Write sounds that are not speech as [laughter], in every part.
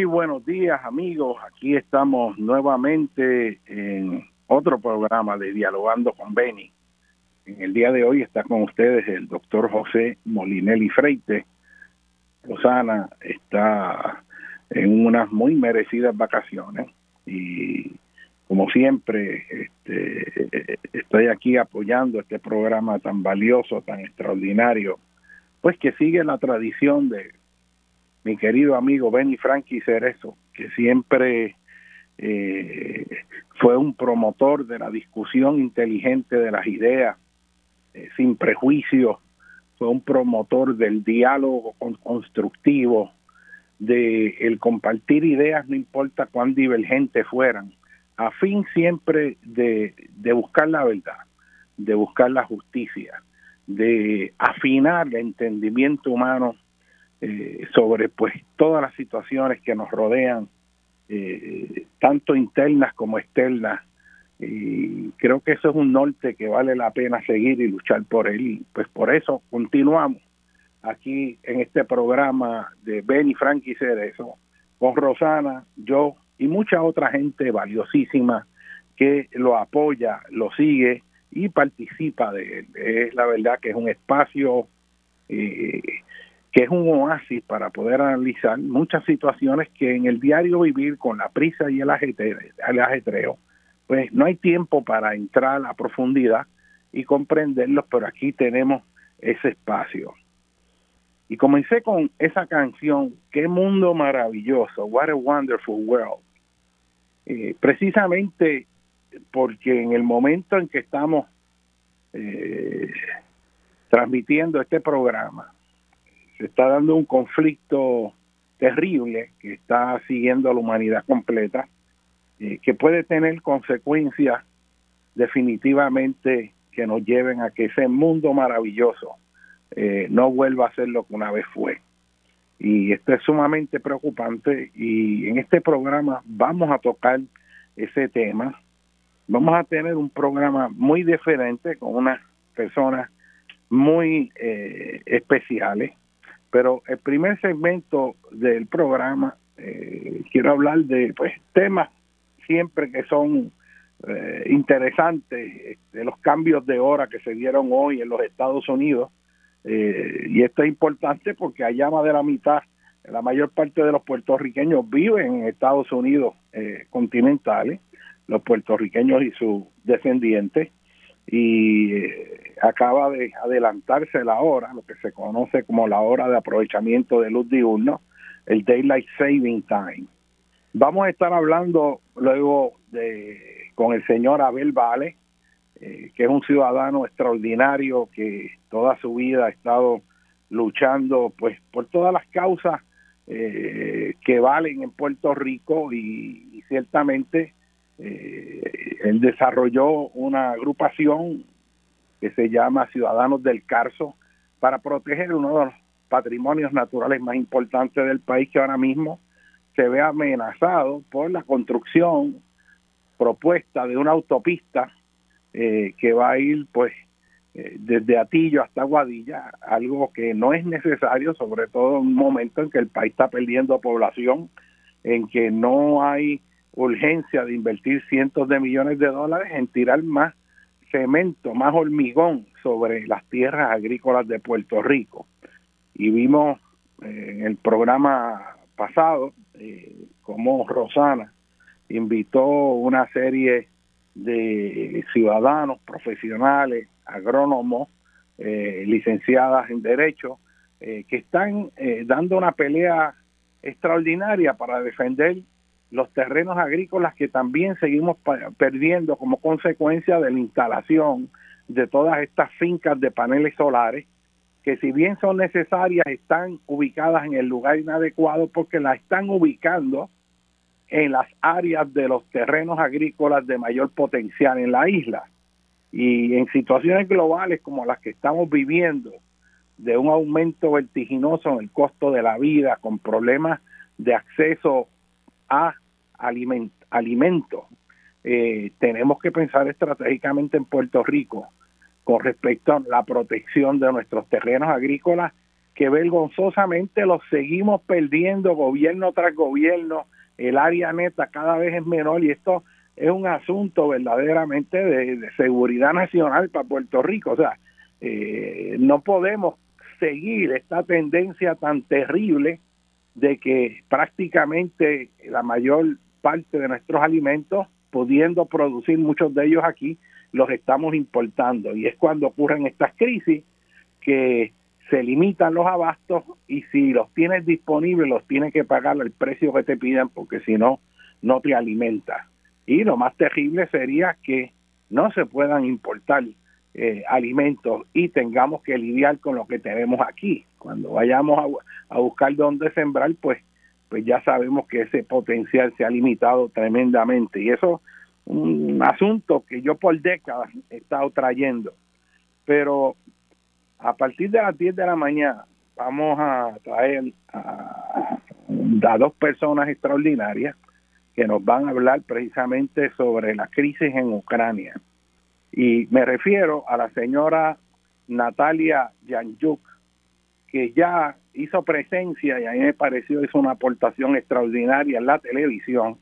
Muy buenos días amigos, aquí estamos nuevamente en otro programa de Dialogando con Beni. En el día de hoy está con ustedes el doctor José Molinelli Freite. Rosana está en unas muy merecidas vacaciones y como siempre este, estoy aquí apoyando este programa tan valioso, tan extraordinario, pues que sigue la tradición de mi querido amigo Benny Frankie Cerezo, que siempre eh, fue un promotor de la discusión inteligente de las ideas, eh, sin prejuicios, fue un promotor del diálogo constructivo, de el compartir ideas, no importa cuán divergentes fueran, a fin siempre de, de buscar la verdad, de buscar la justicia, de afinar el entendimiento humano eh, sobre pues todas las situaciones que nos rodean, eh, tanto internas como externas. Y creo que eso es un norte que vale la pena seguir y luchar por él. Y pues por eso continuamos aquí en este programa de Benny Frankie Cerezo con Rosana, yo y mucha otra gente valiosísima que lo apoya, lo sigue y participa de él. Es la verdad que es un espacio eh, que es un oasis para poder analizar muchas situaciones que en el diario vivir con la prisa y el ajetreo, pues no hay tiempo para entrar a profundidad y comprenderlos, pero aquí tenemos ese espacio. Y comencé con esa canción, Qué mundo maravilloso, What a Wonderful World. Eh, precisamente porque en el momento en que estamos eh, transmitiendo este programa, se está dando un conflicto terrible que está siguiendo a la humanidad completa, eh, que puede tener consecuencias definitivamente que nos lleven a que ese mundo maravilloso eh, no vuelva a ser lo que una vez fue. Y esto es sumamente preocupante y en este programa vamos a tocar ese tema. Vamos a tener un programa muy diferente con unas personas muy eh, especiales pero el primer segmento del programa eh, quiero hablar de pues temas siempre que son eh, interesantes, de los cambios de hora que se dieron hoy en los Estados Unidos. Eh, y esto es importante porque allá más de la mitad, la mayor parte de los puertorriqueños viven en Estados Unidos continentales, los puertorriqueños y sus descendientes y acaba de adelantarse la hora, lo que se conoce como la hora de aprovechamiento de luz diurno, el Daylight Saving Time. Vamos a estar hablando luego de con el señor Abel Vale, eh, que es un ciudadano extraordinario que toda su vida ha estado luchando pues por todas las causas eh, que valen en Puerto Rico y ciertamente eh, él desarrolló una agrupación que se llama Ciudadanos del Carso para proteger uno de los patrimonios naturales más importantes del país que ahora mismo se ve amenazado por la construcción propuesta de una autopista eh, que va a ir pues eh, desde Atillo hasta Guadilla, algo que no es necesario, sobre todo en un momento en que el país está perdiendo población, en que no hay urgencia de invertir cientos de millones de dólares en tirar más cemento, más hormigón sobre las tierras agrícolas de Puerto Rico. Y vimos eh, en el programa pasado eh, como Rosana invitó una serie de ciudadanos profesionales, agrónomos, eh, licenciadas en Derecho, que están dando una pelea extraordinaria para defender los terrenos agrícolas que también seguimos perdiendo como consecuencia de la instalación de todas estas fincas de paneles solares que si bien son necesarias están ubicadas en el lugar inadecuado porque las están ubicando en las áreas de los terrenos agrícolas de mayor potencial en la isla. Y en situaciones globales como las que estamos viviendo, de un aumento vertiginoso en el costo de la vida, con problemas de acceso a alimentos. Eh, tenemos que pensar estratégicamente en Puerto Rico con respecto a la protección de nuestros terrenos agrícolas que vergonzosamente los seguimos perdiendo gobierno tras gobierno, el área neta cada vez es menor y esto es un asunto verdaderamente de, seguridad nacional para Puerto Rico. O sea, eh, no podemos seguir esta tendencia tan terrible de que prácticamente la mayor parte de nuestros alimentos, pudiendo producir muchos de ellos aquí, los estamos importando. Y es cuando ocurren estas crisis que se limitan los abastos y si los tienes disponibles los tienes que pagar al precio que te piden porque si no, no te alimenta. Y lo más terrible sería que no se puedan importar eh, alimentos y tengamos que lidiar con lo que tenemos aquí. Cuando vayamos a, buscar dónde sembrar, pues, pues ya sabemos que ese potencial se ha limitado tremendamente. Y eso es un asunto que yo por décadas he estado trayendo. Pero a partir de las 10 de la mañana vamos a traer a, a dos personas extraordinarias que nos van a hablar precisamente sobre la crisis en Ucrania. Y me refiero a la señora Natalia Yanjuk, que ya hizo presencia y a mí me pareció hizo una aportación extraordinaria en la televisión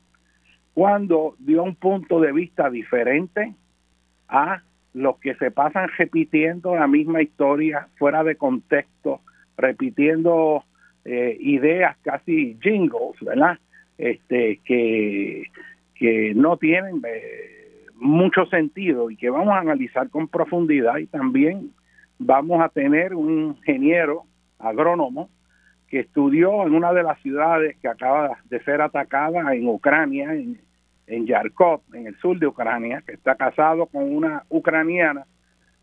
cuando dio un punto de vista diferente a los que se pasan repitiendo la misma historia fuera de contexto, repitiendo eh, ideas casi jingles, ¿verdad? Este, que, que no tienen eh, mucho sentido y que vamos a analizar con profundidad y también vamos a tener un ingeniero agrónomo que estudió en una de las ciudades que acaba de ser atacada en Ucrania, en, en Yarkov, en el sur de Ucrania, que está casado con una ucraniana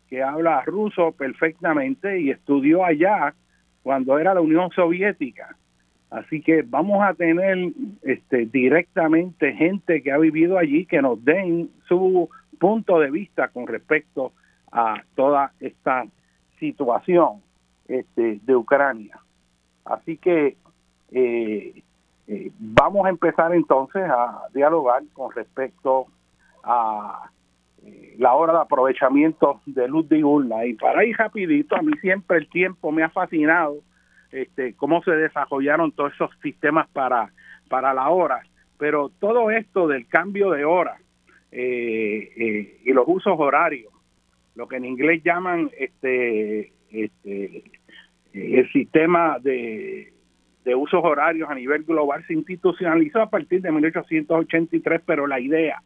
que habla ruso perfectamente y estudió allá cuando era la Unión Soviética. Así que vamos a tener este, directamente gente que ha vivido allí que nos den su punto de vista con respecto a toda esta situación este, de Ucrania. Así que eh, eh, vamos a empezar entonces a dialogar con respecto a eh, la hora de aprovechamiento de luz diurna. Y para ir rapidito, a mí siempre el tiempo me ha fascinado este, cómo se desarrollaron todos esos sistemas para, para la hora. Pero todo esto del cambio de hora y los usos horarios, lo que en inglés llaman este, este el sistema de usos horarios a nivel global se institucionalizó a partir de 1883, pero la idea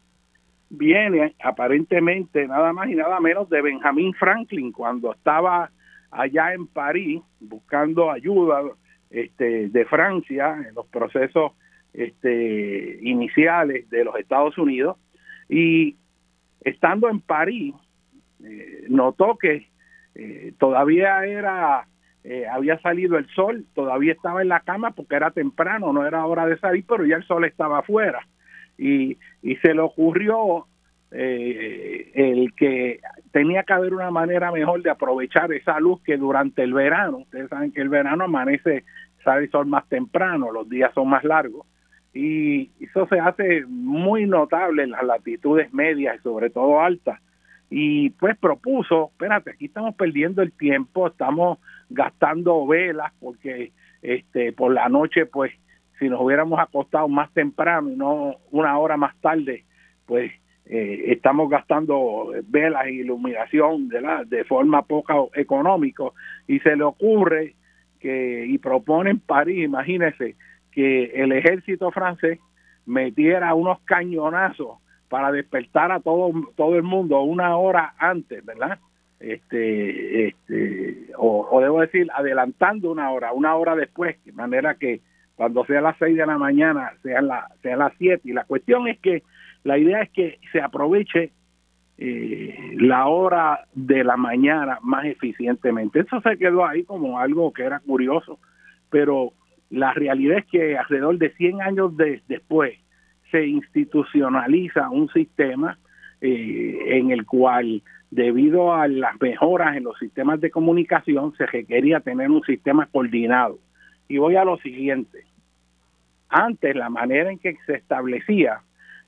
viene aparentemente nada más y nada menos de Benjamin Franklin cuando estaba allá en París buscando ayuda este, de Francia en los procesos este, iniciales de los Estados Unidos. Y estando en París eh, notó que eh, todavía era eh, había salido el sol, todavía estaba en la cama porque era temprano, no era hora de salir, pero ya el sol estaba afuera. Y, y se le ocurrió eh, el que tenía que haber una manera mejor de aprovechar esa luz que durante el verano, ustedes saben que el verano amanece, sale el sol más temprano, los días son más largos, y eso se hace muy notable en las latitudes medias y sobre todo altas. Y pues propuso, espérate, aquí estamos perdiendo el tiempo, estamos gastando velas porque este por la noche pues si nos hubiéramos acostado más temprano y no una hora más tarde pues eh, estamos gastando velas y iluminación de la de forma poco económico. Y se le ocurre que y propone en París imagínese que el ejército francés metiera unos cañonazos para despertar a todo todo el mundo una hora antes verdad este, este o, debo decir, adelantando una hora, una hora después, de manera que cuando sea las seis de la mañana sean, la, sean las siete. Y la cuestión es que la idea es que se aproveche eh, la hora de la mañana más eficientemente. Eso se quedó ahí como algo que era curioso, pero la realidad es que alrededor de 100 años después se institucionaliza un sistema eh, en el cual debido a las mejoras en los sistemas de comunicación, se requería tener un sistema coordinado. Y voy a lo siguiente. Antes, la manera en que se establecía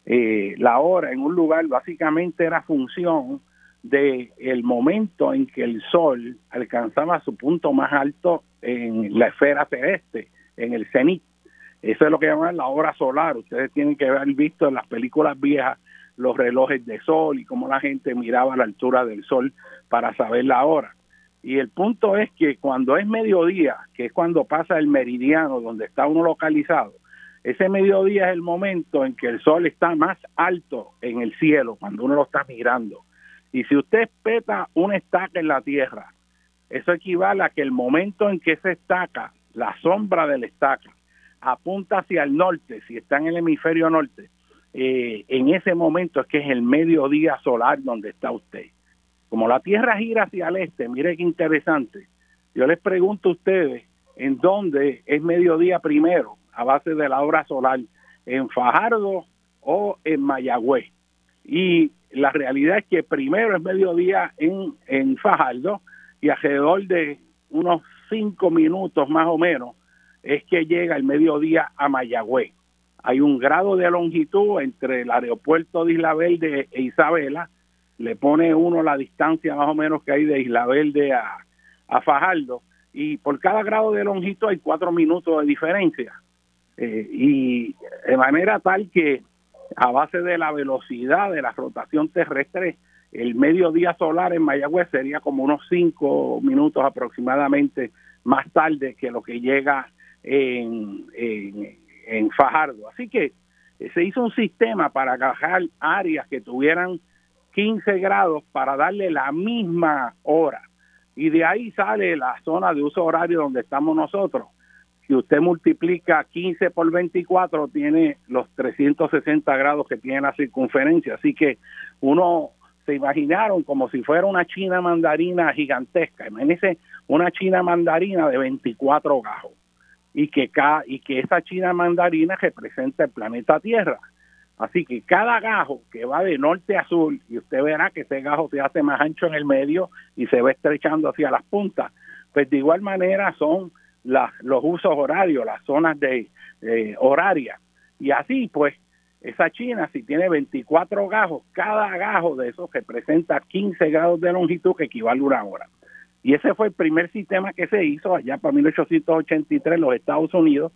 eh, la hora en un lugar básicamente era función de el momento en que el sol alcanzaba su punto más alto en la esfera celeste, en el cenit. Eso es lo que llaman la hora solar. Ustedes tienen que haber visto en las películas viejas los relojes de sol y cómo la gente miraba la altura del sol para saber la hora. Y el punto es que cuando es mediodía, que es cuando pasa el meridiano donde está uno localizado, ese mediodía es el momento en que el sol está más alto en el cielo, cuando uno lo está mirando. Y si usted peta una estaca en la tierra, eso equivale a que el momento en que se estaca, la sombra de la estaca, apunta hacia el norte, si está en el hemisferio norte, eh, en ese momento es que es el mediodía solar donde está usted. Como la Tierra gira hacia el este, mire qué interesante. Yo les pregunto a ustedes en dónde es mediodía primero, a base de la hora solar, en Fajardo o en Mayagüez. Y la realidad es que primero es mediodía en, en Fajardo y alrededor de unos cinco minutos más o menos es que llega el mediodía a Mayagüez. Hay un grado de longitud entre el aeropuerto de Isla Verde e Isabela, le pone uno la distancia más o menos que hay de Isla Verde a, a Fajardo, y por cada grado de longitud hay cuatro minutos de diferencia. Eh, y de manera tal que a base de la velocidad de la rotación terrestre, el mediodía solar en Mayagüez sería como unos cinco minutos aproximadamente más tarde que lo que llega en, en, Fajardo. Así que eh, se hizo un sistema para agarrar áreas que tuvieran 15 grados para darle la misma hora. Y de ahí sale la zona de uso horario donde estamos nosotros. Si usted multiplica 15 por 24, tiene los 360 grados que tiene la circunferencia. Así que uno se imaginaron como si fuera una china mandarina gigantesca. Imagínense una china mandarina de 24 gajos y que, cada, y que esa china mandarina representa el planeta Tierra. Así que cada gajo que va de norte a sur, y usted verá que ese gajo se hace más ancho en el medio y se va estrechando hacia las puntas, pues de igual manera son las, los usos horarios, las zonas de horarias. Y así pues, esa china si tiene 24 gajos, cada gajo de esos representa 15 grados de longitud que equivale a una hora. Y ese fue el primer sistema que se hizo allá para 1883 en los Estados Unidos.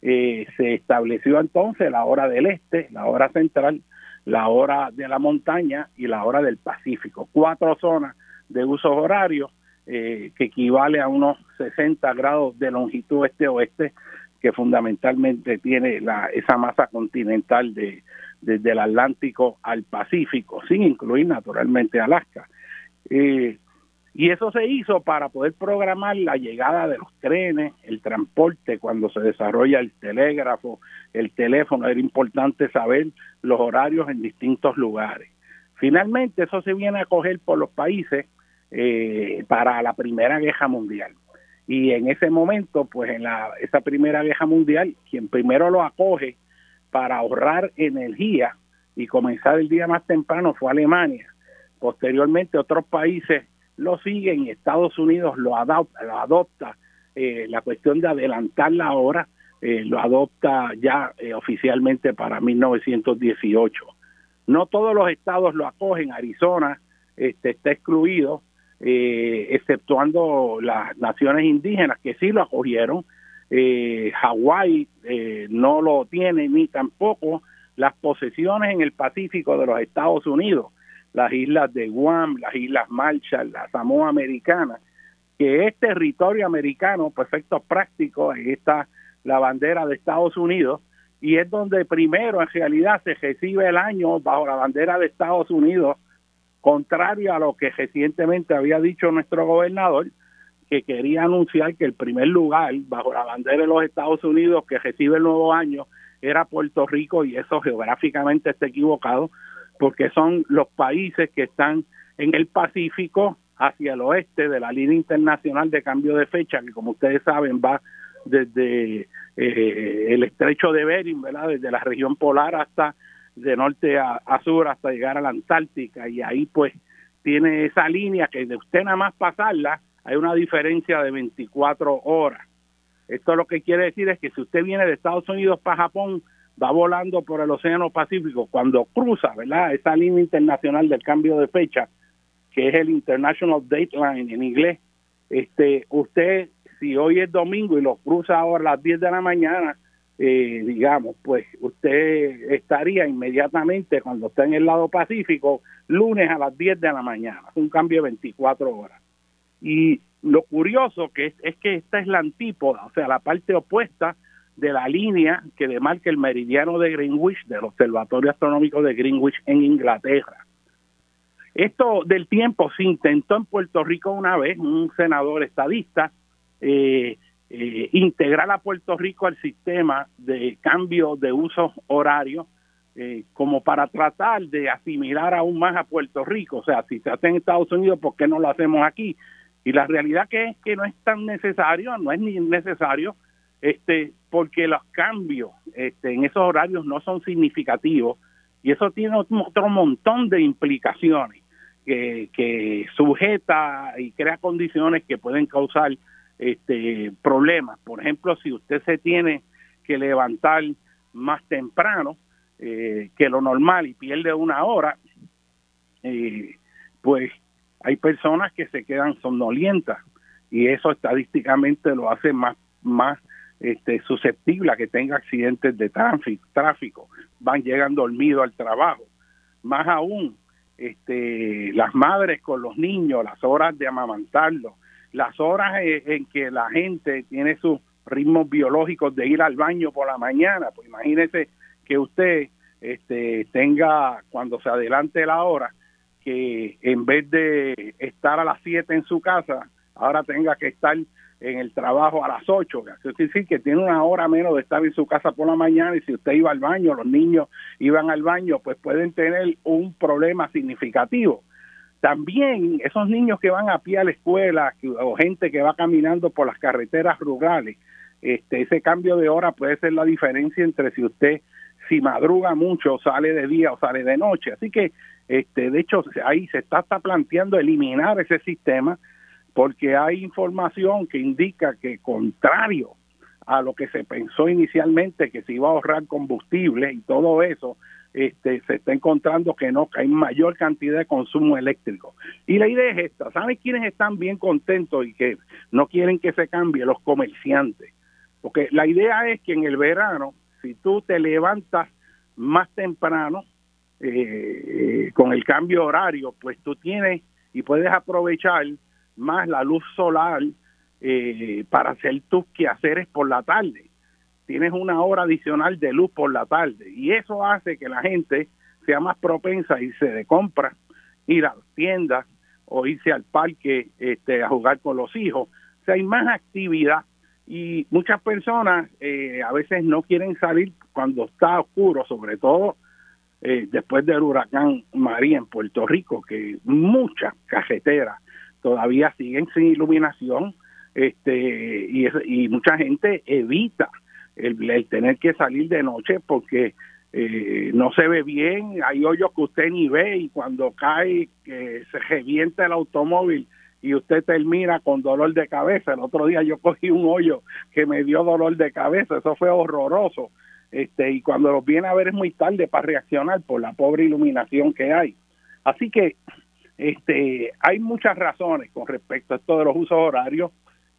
Eh, se estableció entonces la hora del este, la hora central, la hora de la montaña y la hora del Pacífico. Cuatro zonas de usos horarios eh, que equivale a unos 60 grados de longitud este-oeste que fundamentalmente tiene la, esa masa continental de, desde el Atlántico al Pacífico, sin incluir naturalmente Alaska. Eh, y eso se hizo para poder programar la llegada de los trenes, el transporte, cuando se desarrolla el telégrafo, el teléfono, era importante saber los horarios en distintos lugares. Finalmente, eso se viene a coger por los países eh, para la Primera Guerra Mundial. Y en ese momento, pues en la, esa Primera Guerra Mundial, quien primero lo acoge para ahorrar energía y comenzar el día más temprano fue Alemania. Posteriormente, otros países lo siguen y Estados Unidos lo adopta, lo adopta eh, la cuestión de adelantar la hora, eh, lo adopta ya eh, oficialmente para 1918. No todos los estados lo acogen, Arizona este, está excluido, exceptuando las naciones indígenas que sí lo acogieron, Hawái no lo tiene ni tampoco las posesiones en el Pacífico de los Estados Unidos las islas de Guam, las islas Marshall, la Samoa Americana, que es territorio americano, por efectos prácticos, ahí está la bandera de Estados Unidos, y es donde primero en realidad se recibe el año bajo la bandera de Estados Unidos, contrario a lo que recientemente había dicho nuestro gobernador, que quería anunciar que el primer lugar bajo la bandera de los Estados Unidos que recibe el nuevo año era Puerto Rico y eso geográficamente está equivocado porque son los países que están en el Pacífico hacia el oeste de la línea internacional de cambio de fecha, que como ustedes saben va desde eh, el estrecho de Bering, ¿verdad? desde la región polar hasta de norte a, sur hasta llegar a la Antártica y ahí pues tiene esa línea que de usted nada más pasarla hay una diferencia de 24 horas. Esto lo que quiere decir es que si usted viene de Estados Unidos para Japón, va volando por el Océano Pacífico, cuando cruza, ¿verdad? Esa línea internacional del cambio de fecha, que es el International Dateline en inglés, este, usted si hoy es domingo y lo cruza ahora a las 10 de la mañana, eh, digamos, pues usted estaría inmediatamente cuando está en el lado Pacífico, lunes a las 10 de la mañana, un cambio de 24 horas. Y lo curioso que es, es que esta es la antípoda, o sea, la parte opuesta de la línea que demarca el meridiano de Greenwich, del Observatorio Astronómico de Greenwich en Inglaterra. Esto del tiempo se intentó en Puerto Rico una vez, un senador estadista, eh, eh, integrar a Puerto Rico al sistema de cambio de uso horario eh, como para tratar de asimilar aún más a Puerto Rico. O sea, si se hace en Estados Unidos, ¿por qué no lo hacemos aquí? Y la realidad que es que no es tan necesario, no es ni necesario, este, porque los cambios este, en esos horarios no son significativos y eso tiene otro montón de implicaciones que, que sujeta y crea condiciones que pueden causar este, problemas. Por ejemplo, si usted se tiene que levantar más temprano eh, que lo normal y pierde una hora, eh, pues hay personas que se quedan somnolientas y eso estadísticamente lo hace más, más este, susceptible a que tenga accidentes de tráfico, van llegando dormidos al trabajo. Más aún, este, las madres con los niños, las horas de amamantarlos, las horas en que la gente tiene sus ritmos biológicos de ir al baño por la mañana, pues imagínese que usted este, tenga, cuando se adelante la hora, que en vez de estar a las 7 en su casa, ahora tenga que estar en el trabajo a las 8. Es decir, que tiene una hora menos de estar en su casa por la mañana y si usted iba al baño, los niños iban al baño, pues pueden tener un problema significativo. También esos niños que van a pie a la escuela o gente que va caminando por las carreteras rurales, este, ese cambio de hora puede ser la diferencia entre si usted si madruga mucho sale de día o sale de noche. Así que, este, de hecho, ahí se está, está planteando eliminar ese sistema porque hay información que indica que contrario a lo que se pensó inicialmente que se iba a ahorrar combustible y todo eso, este, se está encontrando que no, que hay mayor cantidad de consumo eléctrico. Y la idea es esta, ¿saben quiénes están bien contentos y que no quieren que se cambie? Los comerciantes. Porque la idea es que en el verano, si tú te levantas más temprano, eh, con el cambio horario, pues tú tienes y puedes aprovechar más la luz solar eh, para hacer tus quehaceres por la tarde. Tienes una hora adicional de luz por la tarde y eso hace que la gente sea más propensa a irse de compra, ir a las tiendas o irse al parque este, a jugar con los hijos. O sea, hay más actividad y muchas personas eh, a veces no quieren salir cuando está oscuro, sobre todo eh, después del huracán María en Puerto Rico, que muchas cajeteras todavía siguen sin iluminación este y, y mucha gente evita el, tener que salir de noche porque eh, no se ve bien, hay hoyos que usted ni ve y cuando cae se revienta el automóvil y usted termina con dolor de cabeza. El otro día yo cogí un hoyo que me dio dolor de cabeza, eso fue horroroso. Este, y cuando los viene a ver es muy tarde para reaccionar por la pobre iluminación que hay. Así que este, hay muchas razones con respecto a esto de los usos horarios.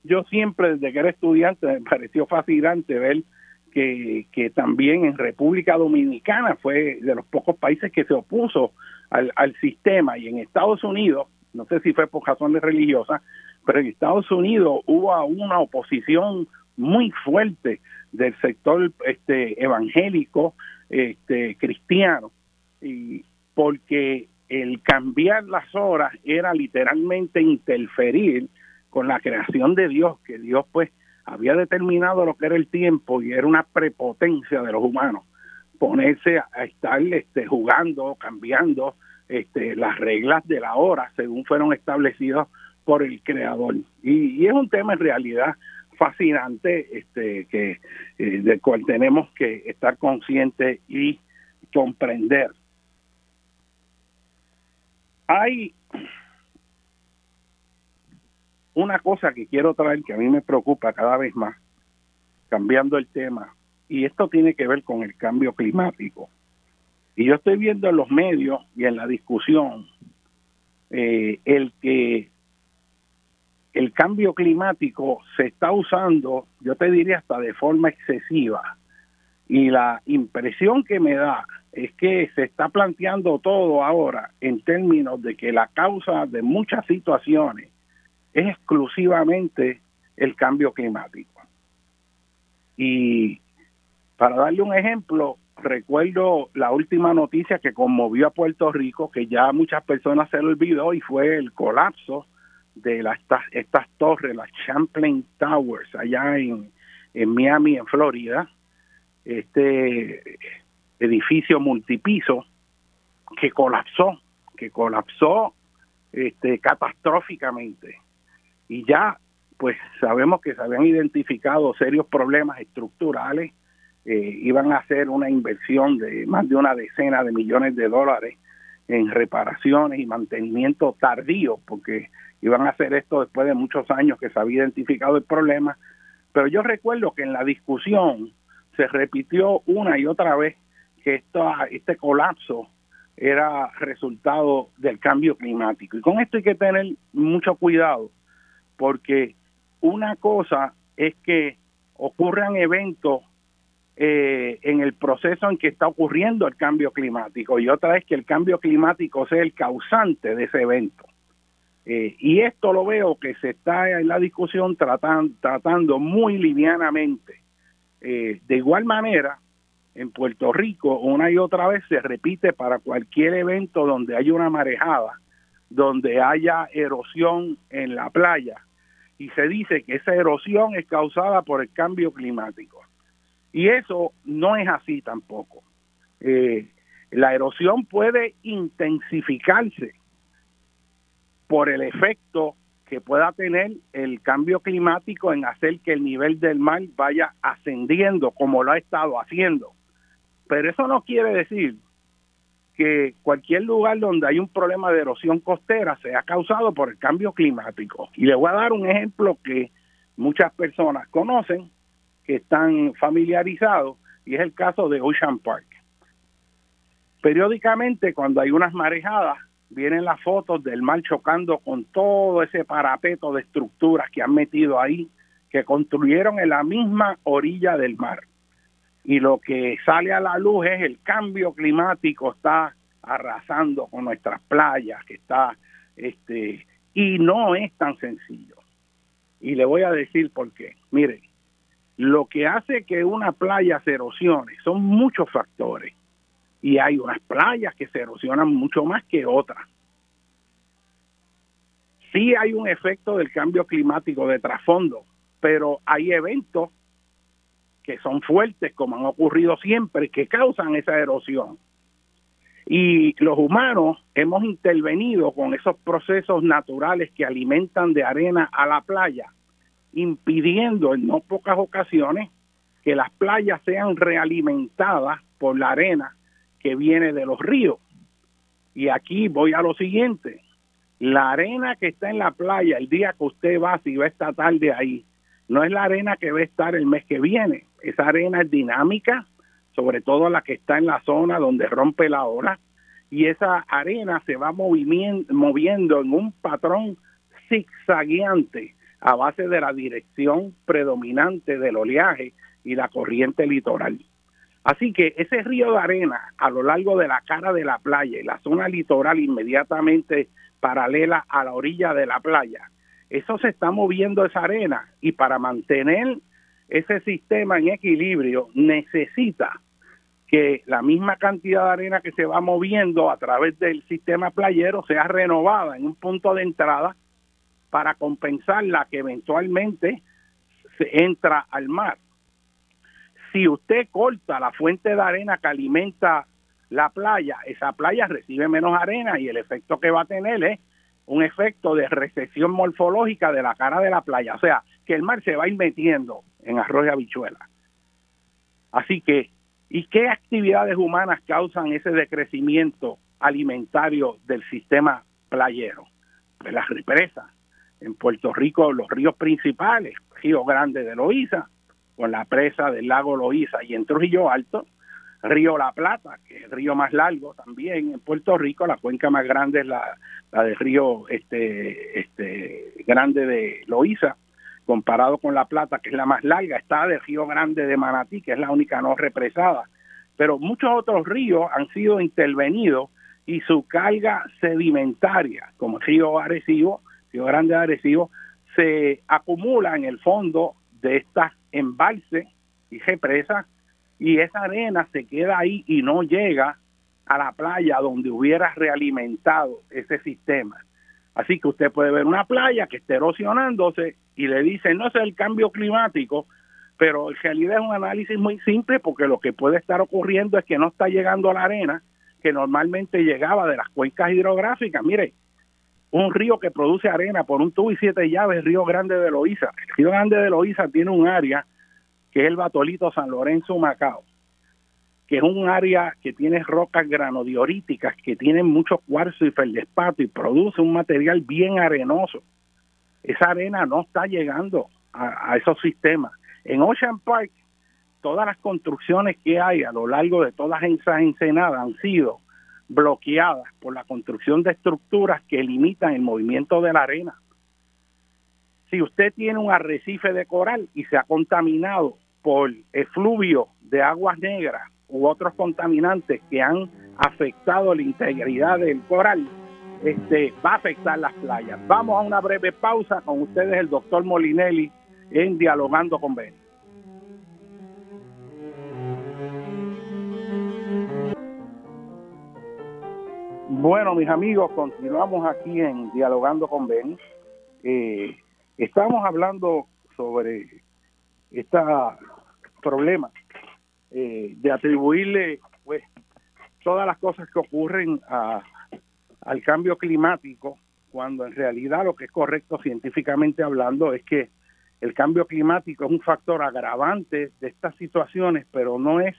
Yo siempre, desde que era estudiante, me pareció fascinante ver que, que también en República Dominicana fue de los pocos países que se opuso al, al sistema y en Estados Unidos, no sé si fue por razones religiosas, pero en Estados Unidos hubo una oposición muy fuerte del sector este evangélico este cristiano y porque el cambiar las horas era literalmente interferir con la creación de Dios, que Dios pues había determinado lo que era el tiempo y era una prepotencia de los humanos ponerse a estar este, jugando, cambiando este, las reglas de la hora según fueron establecidas por el creador. Y, es un tema en realidad fascinante este, que, eh, del cual tenemos que estar conscientes y comprender. Hay una cosa que quiero traer que a mí me preocupa cada vez más, cambiando el tema, y esto tiene que ver con el cambio climático. Y yo estoy viendo en los medios y en la discusión eh, el que el cambio climático se está usando, yo te diría hasta de forma excesiva. Y la impresión que me da es que se está planteando todo ahora en términos de que la causa de muchas situaciones es exclusivamente el cambio climático. Y para darle un ejemplo, recuerdo la última noticia que conmovió a Puerto Rico, que ya muchas personas se lo olvidó, y fue el colapso de estas, estas torres, las Champlain Towers, allá en, en Miami, en Florida, este edificio multipiso que colapsó, que colapsó este, catastróficamente. Y ya, pues sabemos que se habían identificado serios problemas estructurales, eh, iban a hacer una inversión de más de una decena de millones de dólares en reparaciones y mantenimiento tardío, porque iban a hacer esto después de muchos años que se había identificado el problema. Pero yo recuerdo que en la discusión se repitió una y otra vez que esto, este colapso era resultado del cambio climático. Y con esto hay que tener mucho cuidado, porque una cosa es que ocurran eventos eh, en el proceso en que está ocurriendo el cambio climático y otra es que el cambio climático sea el causante de ese evento. Eh, y esto lo veo que se está en la discusión tratando, tratando muy livianamente. Eh, de igual manera, en Puerto Rico una y otra vez se repite para cualquier evento donde haya una marejada, donde haya erosión en la playa, y se dice que esa erosión es causada por el cambio climático. Y eso no es así tampoco. Eh, la erosión puede intensificarse por el efecto que pueda tener el cambio climático en hacer que el nivel del mar vaya ascendiendo como lo ha estado haciendo. Pero eso no quiere decir que cualquier lugar donde hay un problema de erosión costera sea causado por el cambio climático. Y le voy a dar un ejemplo que muchas personas conocen, que están familiarizados y es el caso de Ocean Park. Periódicamente cuando hay unas marejadas vienen las fotos del mar chocando con todo ese parapeto de estructuras que han metido ahí, que construyeron en la misma orilla del mar. Y lo que sale a la luz es el cambio climático está arrasando con nuestras playas, que está este y no es tan sencillo. Y le voy a decir por qué. Miren, lo que hace que una playa se erosione son muchos factores y hay unas playas que se erosionan mucho más que otras. Sí hay un efecto del cambio climático de trasfondo, pero hay eventos que son fuertes, como han ocurrido siempre, que causan esa erosión. Y los humanos hemos intervenido con esos procesos naturales que alimentan de arena a la playa impidiendo en no pocas ocasiones que las playas sean realimentadas por la arena que viene de los ríos. Y aquí voy a lo siguiente, la arena que está en la playa el día que usted va, si va esta tarde ahí, no es la arena que va a estar el mes que viene, esa arena es dinámica, sobre todo la que está en la zona donde rompe la hora, y esa arena se va moviendo en un patrón zigzagueante a base de la dirección predominante del oleaje y la corriente litoral. Así que ese río de arena a lo largo de la cara de la playa y la zona litoral inmediatamente paralela a la orilla de la playa, eso se está moviendo esa arena y para mantener ese sistema en equilibrio necesita que la misma cantidad de arena que se va moviendo a través del sistema playero sea renovada en un punto de entrada para compensar la que eventualmente se entra al mar. Si usted corta la fuente de arena que alimenta la playa, esa playa recibe menos arena y el efecto que va a tener es un efecto de recesión morfológica de la cara de la playa. O sea, que el mar se va a en arroz y habichuela. Así que, ¿y qué actividades humanas causan ese decrecimiento alimentario del sistema playero? Pues las represas, en Puerto Rico los ríos principales, Río Grande de Loíza, con la presa del lago Loíza y en Trujillo Alto, Río La Plata, que es el río más largo también en Puerto Rico, la cuenca más grande es la, la del río este, este, grande de Loíza, comparado con La Plata, que es la más larga, está del río grande de Manatí, que es la única no represada. Pero muchos otros ríos han sido intervenidos y su carga sedimentaria, como el río Arecibo, río grande de se acumula en el fondo de estas embalses y represas y esa arena se queda ahí y no llega a la playa donde hubiera realimentado ese sistema. Así que usted puede ver una playa que esté erosionándose y le dice, no es el cambio climático, pero en realidad es un análisis muy simple porque lo que puede estar ocurriendo es que no está llegando a la arena que normalmente llegaba de las cuencas hidrográficas. Mire, un río que produce arena por un tubo y siete llaves, Río Grande de Loíza. Río Grande de Loíza tiene un área que es el Batolito San Lorenzo Macao, que es un área que tiene rocas granodioríticas, que tienen mucho cuarzo y feldespato y produce un material bien arenoso. Esa arena no está llegando a, esos sistemas. En Ocean Park, todas las construcciones que hay a lo largo de todas esas ensenadas han sido bloqueadas por la construcción de estructuras que limitan el movimiento de la arena. Si usted tiene un arrecife de coral y se ha contaminado por efluvio de aguas negras u otros contaminantes que han afectado la integridad del coral, este, va a afectar las playas. Vamos a una breve pausa con ustedes, el doctor Molinelli, en Dialogando con Ben. Bueno, mis amigos, continuamos aquí en Dialogando con Ben. Eh, estamos hablando sobre esta problema eh, de atribuirle pues todas las cosas que ocurren a, al cambio climático cuando en realidad lo que es correcto científicamente hablando es que el cambio climático es un factor agravante de estas situaciones, pero no es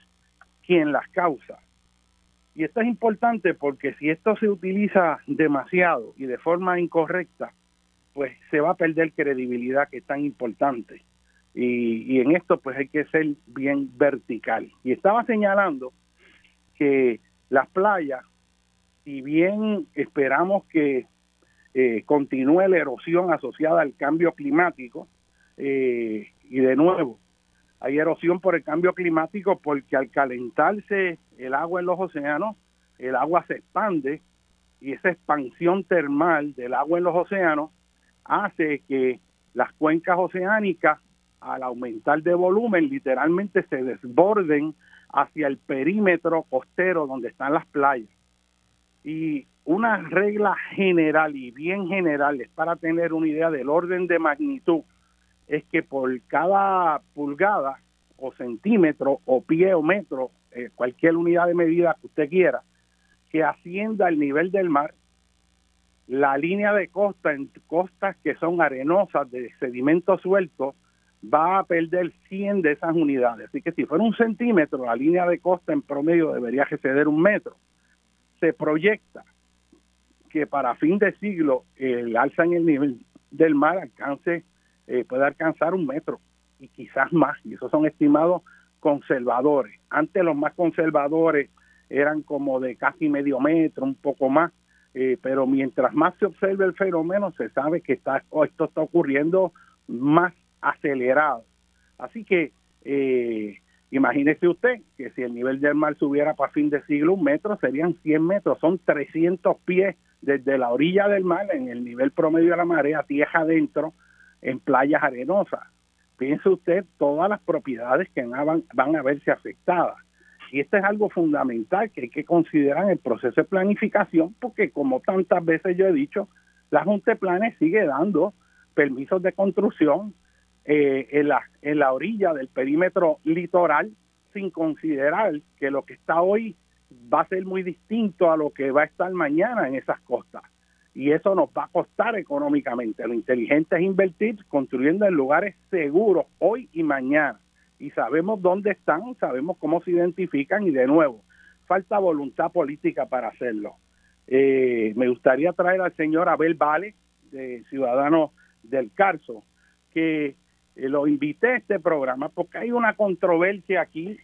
quien las causa. Y esto es importante porque si esto se utiliza demasiado y de forma incorrecta, pues se va a perder credibilidad que es tan importante y, en esto pues hay que ser bien vertical. Y estaba señalando que las playas, si bien esperamos que eh, continúe la erosión asociada al cambio climático, eh, y de nuevo, hay erosión por el cambio climático porque al calentarse el agua en los océanos, el agua se expande y esa expansión termal del agua en los océanos hace que las cuencas oceánicas al aumentar de volumen, literalmente se desborden hacia el perímetro costero donde están las playas. Y una regla general y bien general es para tener una idea del orden de magnitud, es que por cada pulgada o centímetro o pie o metro, eh, cualquier unidad de medida que usted quiera, que ascienda el nivel del mar, la línea de costa en costas que son arenosas de sedimento suelto va a perder 100 de esas unidades. Así que si fuera un centímetro, la línea de costa en promedio debería exceder un metro. Se proyecta que para fin de siglo el alza en el nivel del mar alcance, eh, puede alcanzar un metro y quizás más. Y esos son estimados conservadores. Antes los más conservadores eran como de casi medio metro, un poco más. Eh, pero mientras más se observe el fenómeno, se sabe que está, esto está ocurriendo más acelerado. Así que eh, imagínese usted que si el nivel del mar subiera para fin de siglo un metro, serían 100 metros, son 300 pies desde la orilla del mar en el nivel promedio de la marea, tierra adentro, en playas arenosas. Piense usted todas las propiedades que van, van a verse afectadas. Y esto es algo fundamental que hay que considerar en el proceso de planificación, porque como tantas veces yo he dicho, la Junta de Planes sigue dando permisos de construcción eh, en, la, en la orilla del perímetro litoral sin considerar que lo que está hoy va a ser muy distinto a lo que va a estar mañana en esas costas. Y eso nos va a costar económicamente. Lo inteligente es invertir construyendo en lugares seguros hoy y mañana. Y sabemos dónde están, sabemos cómo se identifican y de nuevo, falta voluntad política para hacerlo. Eh, me gustaría traer al señor Abel Vale, de Ciudadano del Carso, que eh, lo invité a este programa porque hay una controversia aquí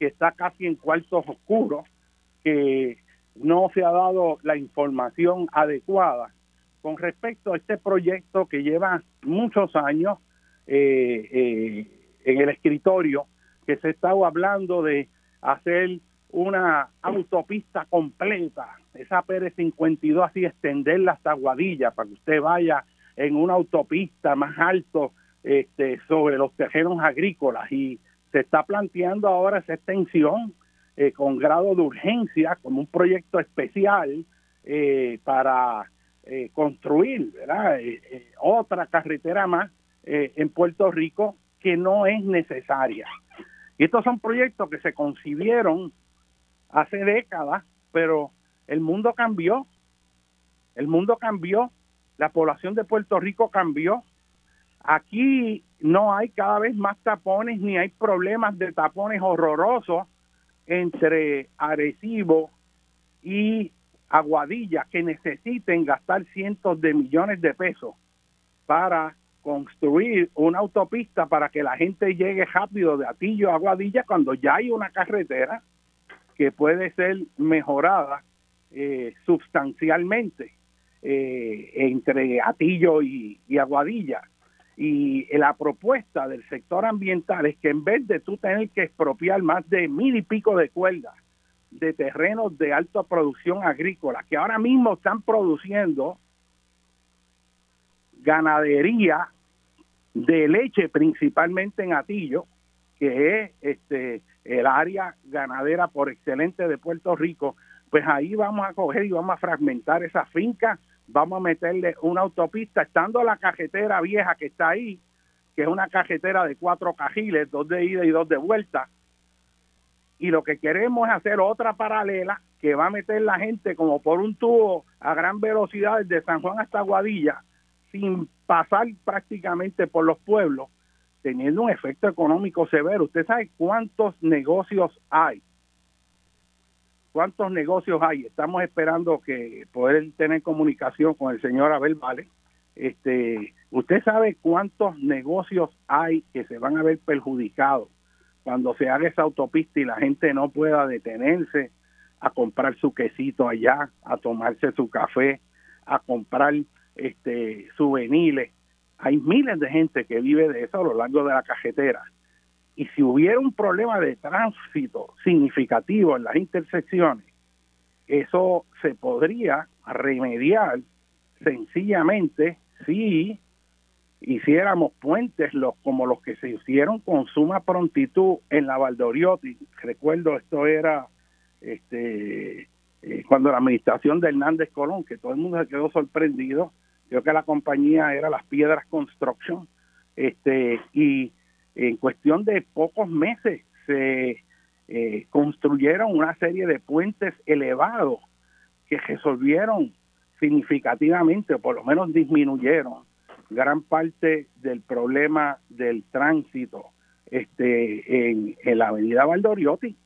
que está casi en cuartos oscuros, que no se ha dado la información adecuada con respecto a este proyecto que lleva muchos años eh, eh, en el escritorio, que se está hablando de hacer una autopista completa, esa Pérez 52, así extenderla hasta Guadilla, para que usted vaya en una autopista más alto este, sobre los terrenos agrícolas. Y se está planteando ahora esa extensión eh, con grado de urgencia, como un proyecto especial eh, para eh, construir ¿verdad? otra carretera más en Puerto Rico que no es necesaria. Y estos son proyectos que se concibieron hace décadas, pero el mundo cambió, el mundo cambió, la población de Puerto Rico cambió. Aquí no hay cada vez más tapones ni hay problemas de tapones horrorosos entre Arecibo y Aguadilla que necesiten gastar cientos de millones de pesos para construir una autopista para que la gente llegue rápido de Atillo a Aguadilla cuando ya hay una carretera que puede ser mejorada eh, sustancialmente eh, entre Atillo y, Aguadilla. Y la propuesta del sector ambiental es que en vez de tú tener que expropiar más de mil y pico de cuerdas de terrenos de alta producción agrícola, que ahora mismo están produciendo ganadería de leche principalmente en Atillo, que es este el área ganadera por excelente de Puerto Rico, pues ahí vamos a coger y vamos a fragmentar esa finca, vamos a meterle una autopista, estando la cajetera vieja que está ahí, que es una cajetera de cuatro cajiles, dos de ida y dos de vuelta, y lo que queremos es hacer otra paralela que va a meter la gente como por un tubo a gran velocidad desde San Juan hasta Guadilla, sin pasar prácticamente por los pueblos, teniendo un efecto económico severo. ¿Usted sabe cuántos negocios hay? ¿Cuántos negocios hay? Estamos esperando que poder tener comunicación con el señor Abel Vale. Este, ¿Usted sabe cuántos negocios hay que se van a ver perjudicados cuando se haga esa autopista y la gente no pueda detenerse a comprar su quesito allá, a tomarse su café, a comprar este souvenirs hay miles de gente que vive de eso a lo largo de la cajetera. Y si hubiera un problema de tránsito significativo en las intersecciones, eso se podría remediar sencillamente si hiciéramos puentes los, como los que se hicieron con suma prontitud en la Valdoriotti. Recuerdo, esto era este eh, cuando la administración de Hernández Colón, que todo el mundo se quedó sorprendido creo que la compañía era Las Piedras Construction, este, y en cuestión de pocos meses se eh, construyeron una serie de puentes elevados que resolvieron significativamente, o por lo menos disminuyeron gran parte del problema del tránsito este, en, la avenida Valdoriotti,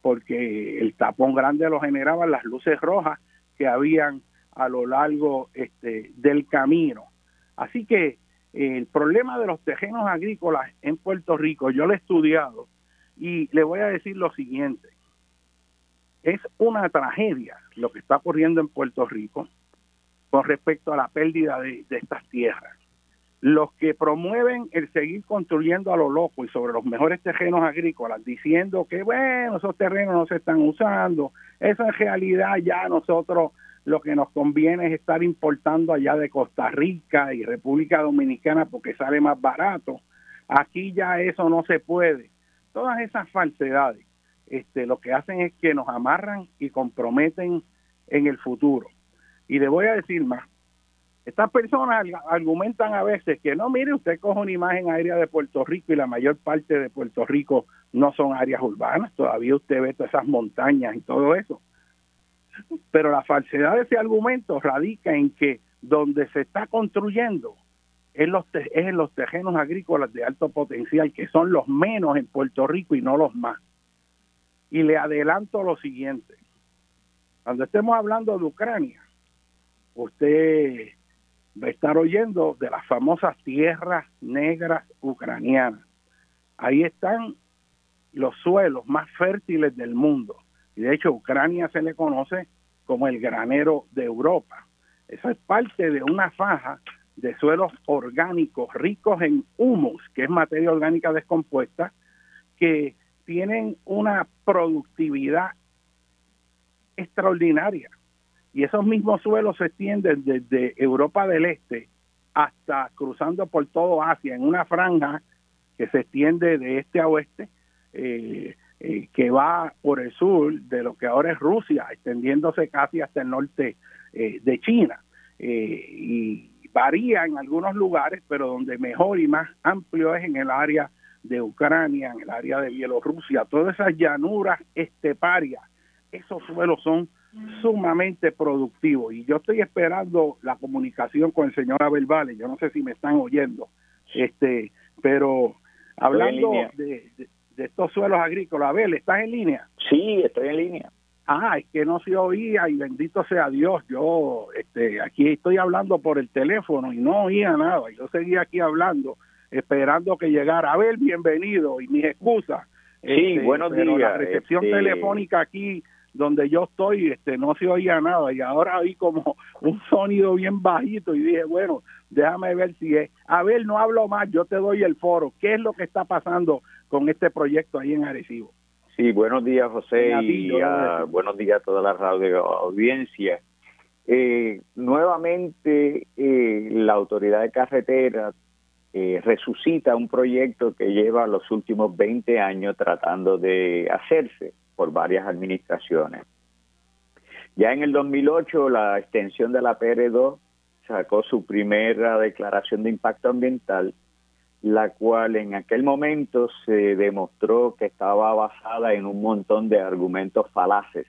porque el tapón grande lo generaban las luces rojas que habían a lo largo este, del camino. Así que el problema de los terrenos agrícolas en Puerto Rico, yo lo he estudiado y le voy a decir lo siguiente. Es una tragedia lo que está ocurriendo en Puerto Rico con respecto a la pérdida de, de estas tierras. Los que promueven el seguir construyendo a lo loco y sobre los mejores terrenos agrícolas, diciendo que, bueno, esos terrenos no se están usando, eso en realidad ya nosotros lo que nos conviene es estar importando allá de Costa Rica y República Dominicana porque sale más barato. Aquí ya eso no se puede. Todas esas falsedades este, lo que hacen es que nos amarran y comprometen en el futuro. Y le voy a decir más. Estas personas argumentan a veces que no, mire, usted coge una imagen aérea de Puerto Rico y la mayor parte de Puerto Rico no son áreas urbanas. Todavía usted ve todas esas montañas y todo eso. Pero la falsedad de ese argumento radica en que donde se está construyendo es, los es en los terrenos agrícolas de alto potencial, que son los menos en Puerto Rico y no los más. Y le adelanto lo siguiente. Cuando estemos hablando de Ucrania, usted va a estar oyendo de las famosas tierras negras ucranianas. Ahí están los suelos más fértiles del mundo. Y de hecho, Ucrania se le conoce como el granero de Europa. Eso es parte de una faja de suelos orgánicos ricos en humus, que es materia orgánica descompuesta, que tienen una productividad extraordinaria. Y esos mismos suelos se extienden desde Europa del Este hasta cruzando por todo Asia, en una franja que se extiende de este a oeste, eh, eh, que va por el sur de lo que ahora es Rusia, extendiéndose casi hasta el norte eh, de China. y varía en algunos lugares, pero donde mejor y más amplio es en el área de Ucrania, en el área de Bielorrusia, todas esas llanuras esteparias, esos suelos son sumamente productivos. Y yo estoy esperando la comunicación con el señor Abel Valle, yo no sé si me están oyendo, este, pero hablando de, estos suelos agrícolas, Abel, ¿estás en línea? Sí, estoy en línea. Ah, es que no se oía y bendito sea Dios, yo este, aquí estoy hablando por el teléfono y no oía nada, yo seguía aquí hablando esperando que llegara. Abel, bienvenido y mis excusas. Sí, este, buenos días. La recepción este, telefónica aquí donde yo estoy este no se oía nada y ahora oí como [laughs] un sonido bien bajito y dije, bueno, déjame ver si es. A ver, no hablo más, yo te doy el foro. ¿Qué es lo que está pasando con este proyecto ahí en Arecibo? Sí, buenos días, José, y buenos días a toda la radio audiencia. Eh, nuevamente, eh, la autoridad de carretera eh, resucita un proyecto que lleva los últimos 20 años tratando de hacerse por varias administraciones. Ya en el 2008 la extensión de la PR2 sacó su primera declaración de impacto ambiental, la cual en aquel momento se demostró que estaba basada en un montón de argumentos falaces,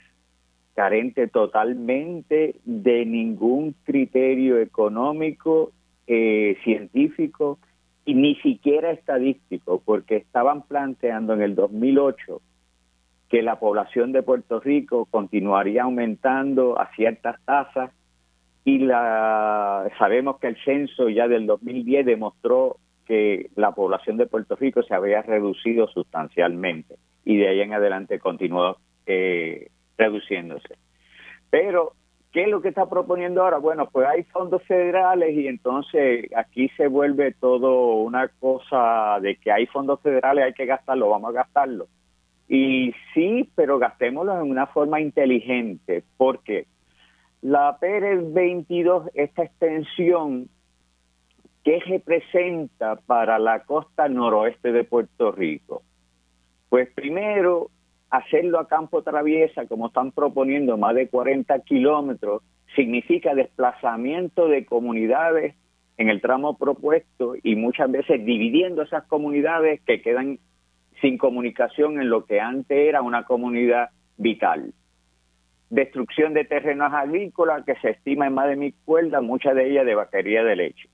carente totalmente de ningún criterio económico, eh, científico y ni siquiera estadístico, porque estaban planteando en el 2008 que la población de Puerto Rico continuaría aumentando a ciertas tasas y la, sabemos que el censo ya del 2010 demostró que la población de Puerto Rico se había reducido sustancialmente y de ahí en adelante continuó eh, reduciéndose. Pero, ¿qué es lo que está proponiendo ahora? Bueno, pues hay fondos federales y entonces aquí se vuelve todo una cosa de que hay fondos federales, hay que gastarlo, vamos a gastarlo. Y sí, pero gastémoslo en una forma inteligente, porque la Pérez 22, esta extensión, ¿qué representa para la costa noroeste de Puerto Rico? Pues primero, hacerlo a campo traviesa, como están proponiendo, más de 40 kilómetros, significa desplazamiento de comunidades en el tramo propuesto y muchas veces dividiendo esas comunidades que quedan sin comunicación en lo que antes era una comunidad vital. Destrucción de terrenos agrícolas que se estima en más de mil cuerdas, muchas de ellas de vaquería de leche.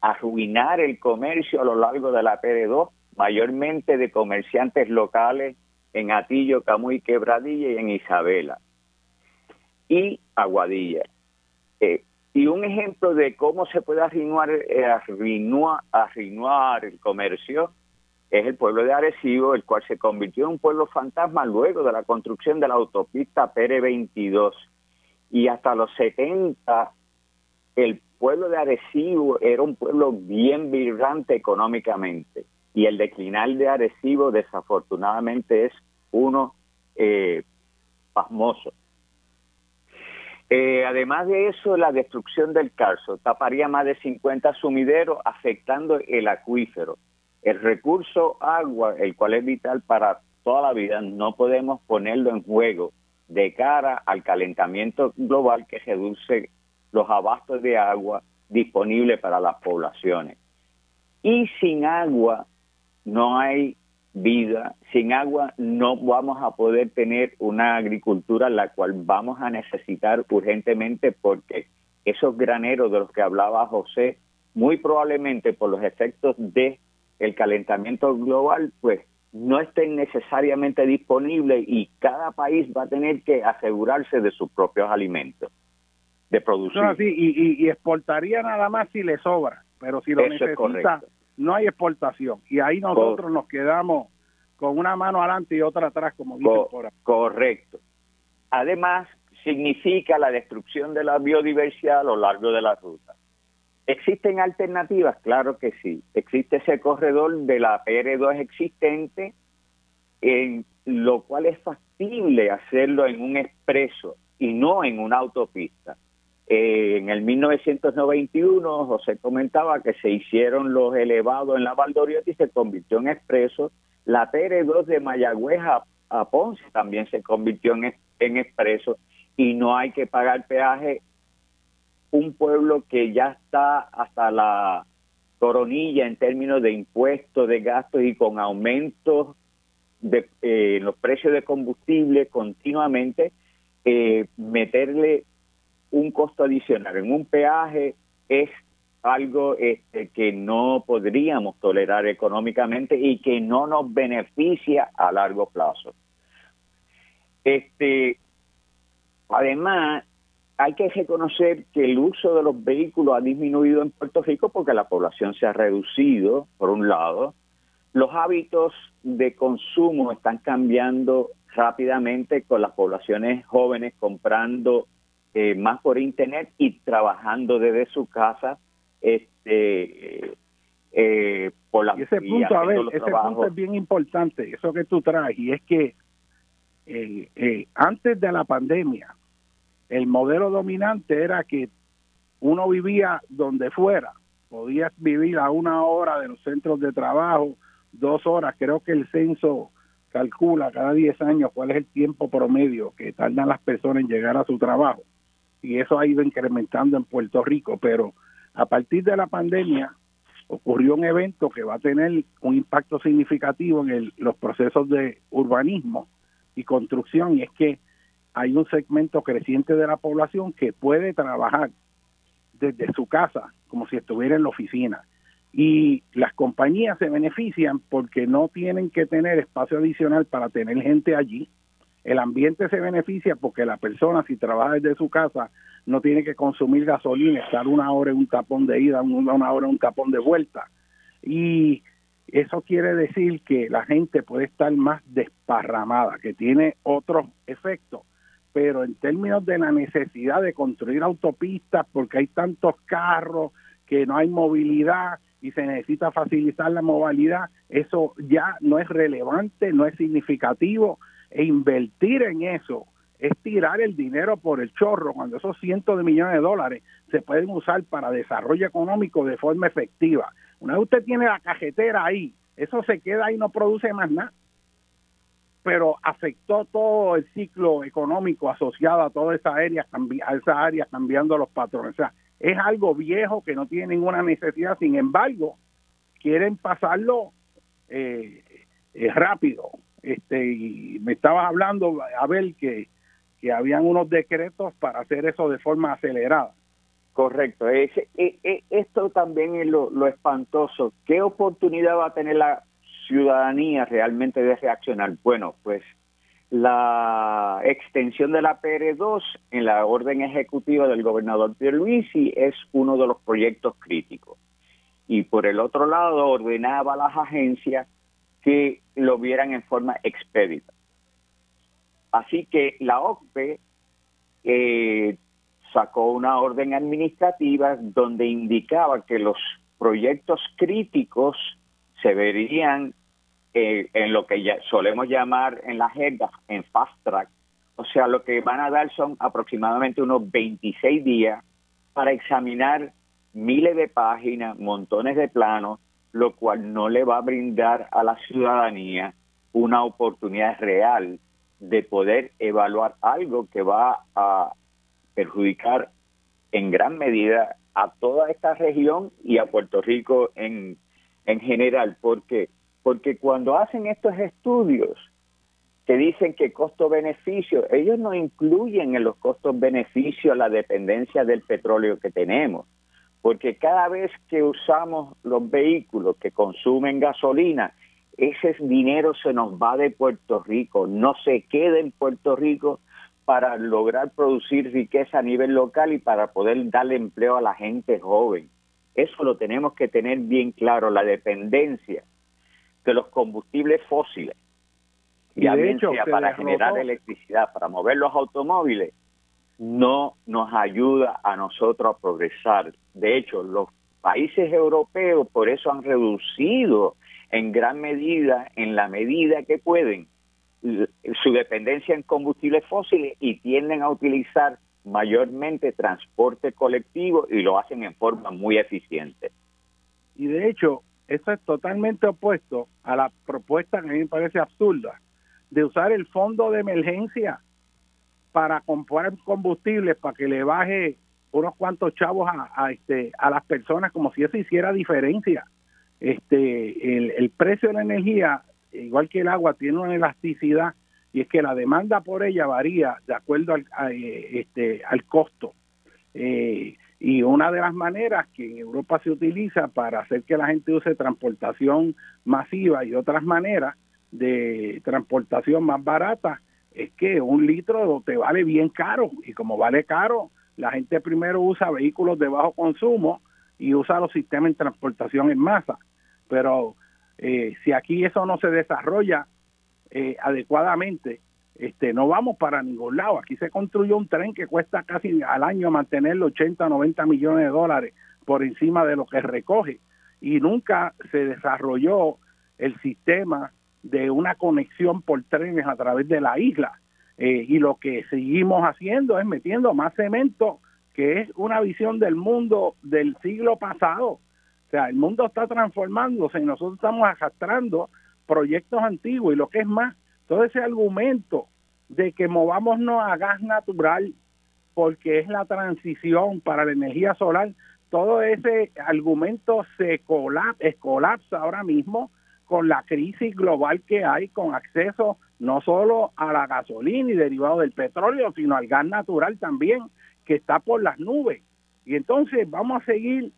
Arruinar el comercio a lo largo de la PD2, mayormente de comerciantes locales en Atillo, Camuy, Quebradilla y en Isabela. Y Aguadilla. Eh, y un ejemplo de cómo se puede arruinar, eh, arruinar el comercio es el pueblo de Arecibo, el cual se convirtió en un pueblo fantasma luego de la construcción de la autopista Pere 22. Y hasta los 70, el pueblo de Arecibo era un pueblo bien vibrante económicamente. Y el declinar de Arecibo, desafortunadamente, es uno eh, pasmoso. Eh, además de eso, la destrucción del Carso taparía más de 50 sumideros, afectando el acuífero el recurso agua, el cual es vital para toda la vida, no podemos ponerlo en juego de cara al calentamiento global que reduce los abastos de agua disponibles para las poblaciones. Y sin agua no hay vida, sin agua no vamos a poder tener una agricultura la cual vamos a necesitar urgentemente porque esos graneros de los que hablaba José, muy probablemente por los efectos de el calentamiento global, pues no estén necesariamente disponibles y cada país va a tener que asegurarse de sus propios alimentos, de producir. y, exportaría nada más si le sobra, pero si lo necesita, no hay exportación. Y ahí nosotros nos quedamos con una mano adelante y otra atrás, como dicen por Correcto. Además, significa la destrucción de la biodiversidad a lo largo de la ruta. ¿Existen alternativas? Claro que sí. Existe ese corredor de la PR2 existente, en lo cual es factible hacerlo en un expreso y no en una autopista. Eh, en el 1991, José comentaba que se hicieron los elevados en la Valdoriotti y se convirtió en expreso. La PR2 de Mayagüez a, Ponce también se convirtió en, en expreso y no hay que pagar peaje. Un pueblo que ya está hasta la coronilla en términos de impuestos, de gastos y con aumentos de eh, los precios de combustible continuamente, eh, meterle un costo adicional en un peaje es algo este, que no podríamos tolerar económicamente y que no nos beneficia a largo plazo. Este, además, hay que reconocer que el uso de los vehículos ha disminuido en Puerto Rico porque la población se ha reducido, por un lado. Los hábitos de consumo están cambiando rápidamente con las poblaciones jóvenes comprando eh, más por internet y trabajando desde su casa este eh, por la y ese punto a ver ese punto es bien importante eso que tú traes y es que eh, antes de la pandemia el modelo dominante era que uno vivía donde fuera. Podías vivir a una hora de los centros de trabajo dos horas. Creo que el censo calcula cada 10 años cuál es el tiempo promedio que tardan las personas en llegar a su trabajo. Y eso ha ido incrementando en Puerto Rico, pero a partir de la pandemia ocurrió un evento que va a tener un impacto significativo en los procesos de urbanismo y construcción, y es que hay un segmento creciente de la población que puede trabajar desde su casa como si estuviera en la oficina. Y las compañías se benefician porque no tienen que tener espacio adicional para tener gente allí el ambiente se beneficia porque la persona, si trabaja desde su casa, no tiene que consumir gasolina, estar una hora en un tapón de ida, una hora en un tapón de vuelta. Y eso quiere decir que la gente puede estar más desparramada, que tiene otros efectos. Pero en términos de la necesidad de construir autopistas, porque hay tantos carros, que no hay movilidad y se necesita facilitar la movilidad, eso ya no es relevante, no es significativo e invertir en eso es tirar el dinero por el chorro cuando esos cientos de millones de dólares se pueden usar para desarrollo económico de forma efectiva. Una vez usted tiene la cajetera ahí, eso se queda ahí y no produce más nada. Pero afectó todo el ciclo económico asociado a toda esa área, a esa área cambiando los patrones. O sea, es algo viejo que no tiene ninguna necesidad, sin embargo, quieren pasarlo eh, eh, rápido. Este y me estabas hablando Abel que que habían unos decretos para hacer eso de forma acelerada. Correcto. E, e, esto también es lo, lo espantoso. Qué oportunidad va a tener la ciudadanía realmente de reaccionar bueno pues la extensión de la PR2 en la orden ejecutiva del gobernador Pierluisi es uno de los proyectos críticos. Y por el otro lado, ordenaba a las agencias que lo vieran en forma expedita. Así que la OCPE eh, sacó una orden administrativa donde indicaba que los proyectos críticos se verían eh, en lo que ya solemos llamar en la jerga en fast track. O sea, lo que van a dar son aproximadamente unos 26 días para examinar miles de páginas, montones de planos, lo cual no le va a brindar a la ciudadanía una oportunidad real de poder evaluar algo que va a perjudicar en gran medida a toda esta región y a Puerto Rico en, en general, porque porque cuando hacen estos estudios que dicen que costo-beneficio, ellos no incluyen en los costos-beneficios la dependencia del petróleo que tenemos. Porque cada vez que usamos los vehículos que consumen gasolina, ese dinero se nos va de Puerto Rico, no se queda en Puerto Rico para lograr producir riqueza a nivel local y para poder darle empleo a la gente joven. Eso lo tenemos que tener bien claro, la dependencia de los combustibles fósiles ya bien sea para generar electricidad, para mover los automóviles, no nos ayuda a nosotros a progresar. De hecho, los países europeos por eso han reducido en gran medida, en la medida que pueden, su dependencia en combustibles fósiles y tienden a utilizar mayormente transporte colectivo y lo hacen en forma muy eficiente. Y de hecho, eso es totalmente opuesto a la propuesta que a mí me parece absurda de usar el fondo de emergencia para comprar combustibles para que le baje unos cuantos chavos a, este a las personas como si eso hiciera diferencia este el, el precio de la energía igual que el agua tiene una elasticidad y es que la demanda por ella varía de acuerdo al, eh, este, al costo. Eh, y una de las maneras que en Europa se utiliza para hacer que la gente use transportación masiva y otras maneras de transportación más barata es que un litro te vale bien caro y como vale caro, la gente primero usa vehículos de bajo consumo y usa los sistemas de transportación en masa. Pero eh, si aquí eso no se desarrolla eh, adecuadamente, este, no vamos para ningún lado. Aquí se construyó un tren que cuesta casi al año mantenerlo 80, 90 millones de dólares por encima de lo que recoge. Y nunca se desarrolló el sistema de una conexión por trenes a través de la isla. Eh, y lo que seguimos haciendo es metiendo más cemento, que es una visión del mundo del siglo pasado. O sea, el mundo está transformándose y nosotros estamos arrastrando proyectos antiguos y lo que es más, todo ese argumento de que movámonos a gas natural porque es la transición para la energía solar, todo ese argumento se colapsa, ahora mismo con la crisis global que hay con acceso no solo a la gasolina y derivado del petróleo, sino al gas natural también, que está por las nubes. Y entonces vamos a seguir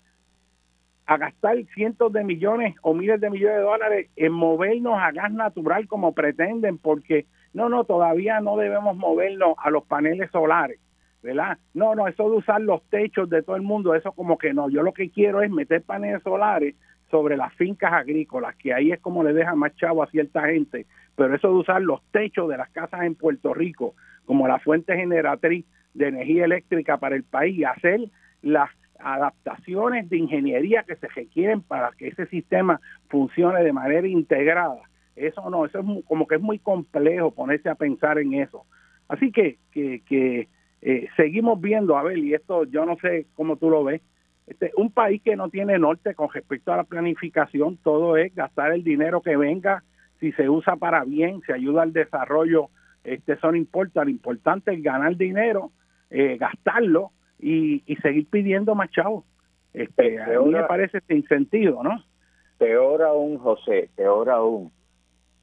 a gastar cientos de millones o miles de millones de dólares en movernos a gas natural como pretenden, porque no, no, todavía no debemos movernos a los paneles solares, ¿verdad? No, no, eso de usar los techos de todo el mundo, eso como que no, yo lo que quiero es meter paneles solares sobre las fincas agrícolas, que ahí es como le deja más chavo a cierta gente, pero eso de usar los techos de las casas en Puerto Rico como la fuente generatriz de energía eléctrica para el país hacer las adaptaciones de ingeniería que se requieren para que ese sistema funcione de manera integrada. Eso no, eso es como que es muy complejo ponerse a pensar en eso. Así que, que, que eh, seguimos viendo, a ver, y esto yo no sé cómo tú lo ves, este, un país que no tiene norte con respecto a la planificación, todo es gastar el dinero que venga, si se usa para bien, se ayuda al desarrollo, este, eso no importa, lo importante es ganar dinero, eh, gastarlo y, seguir pidiendo más chavos. Este, a mí me parece sin sentido, ¿no? Peor aún, José, peor aún.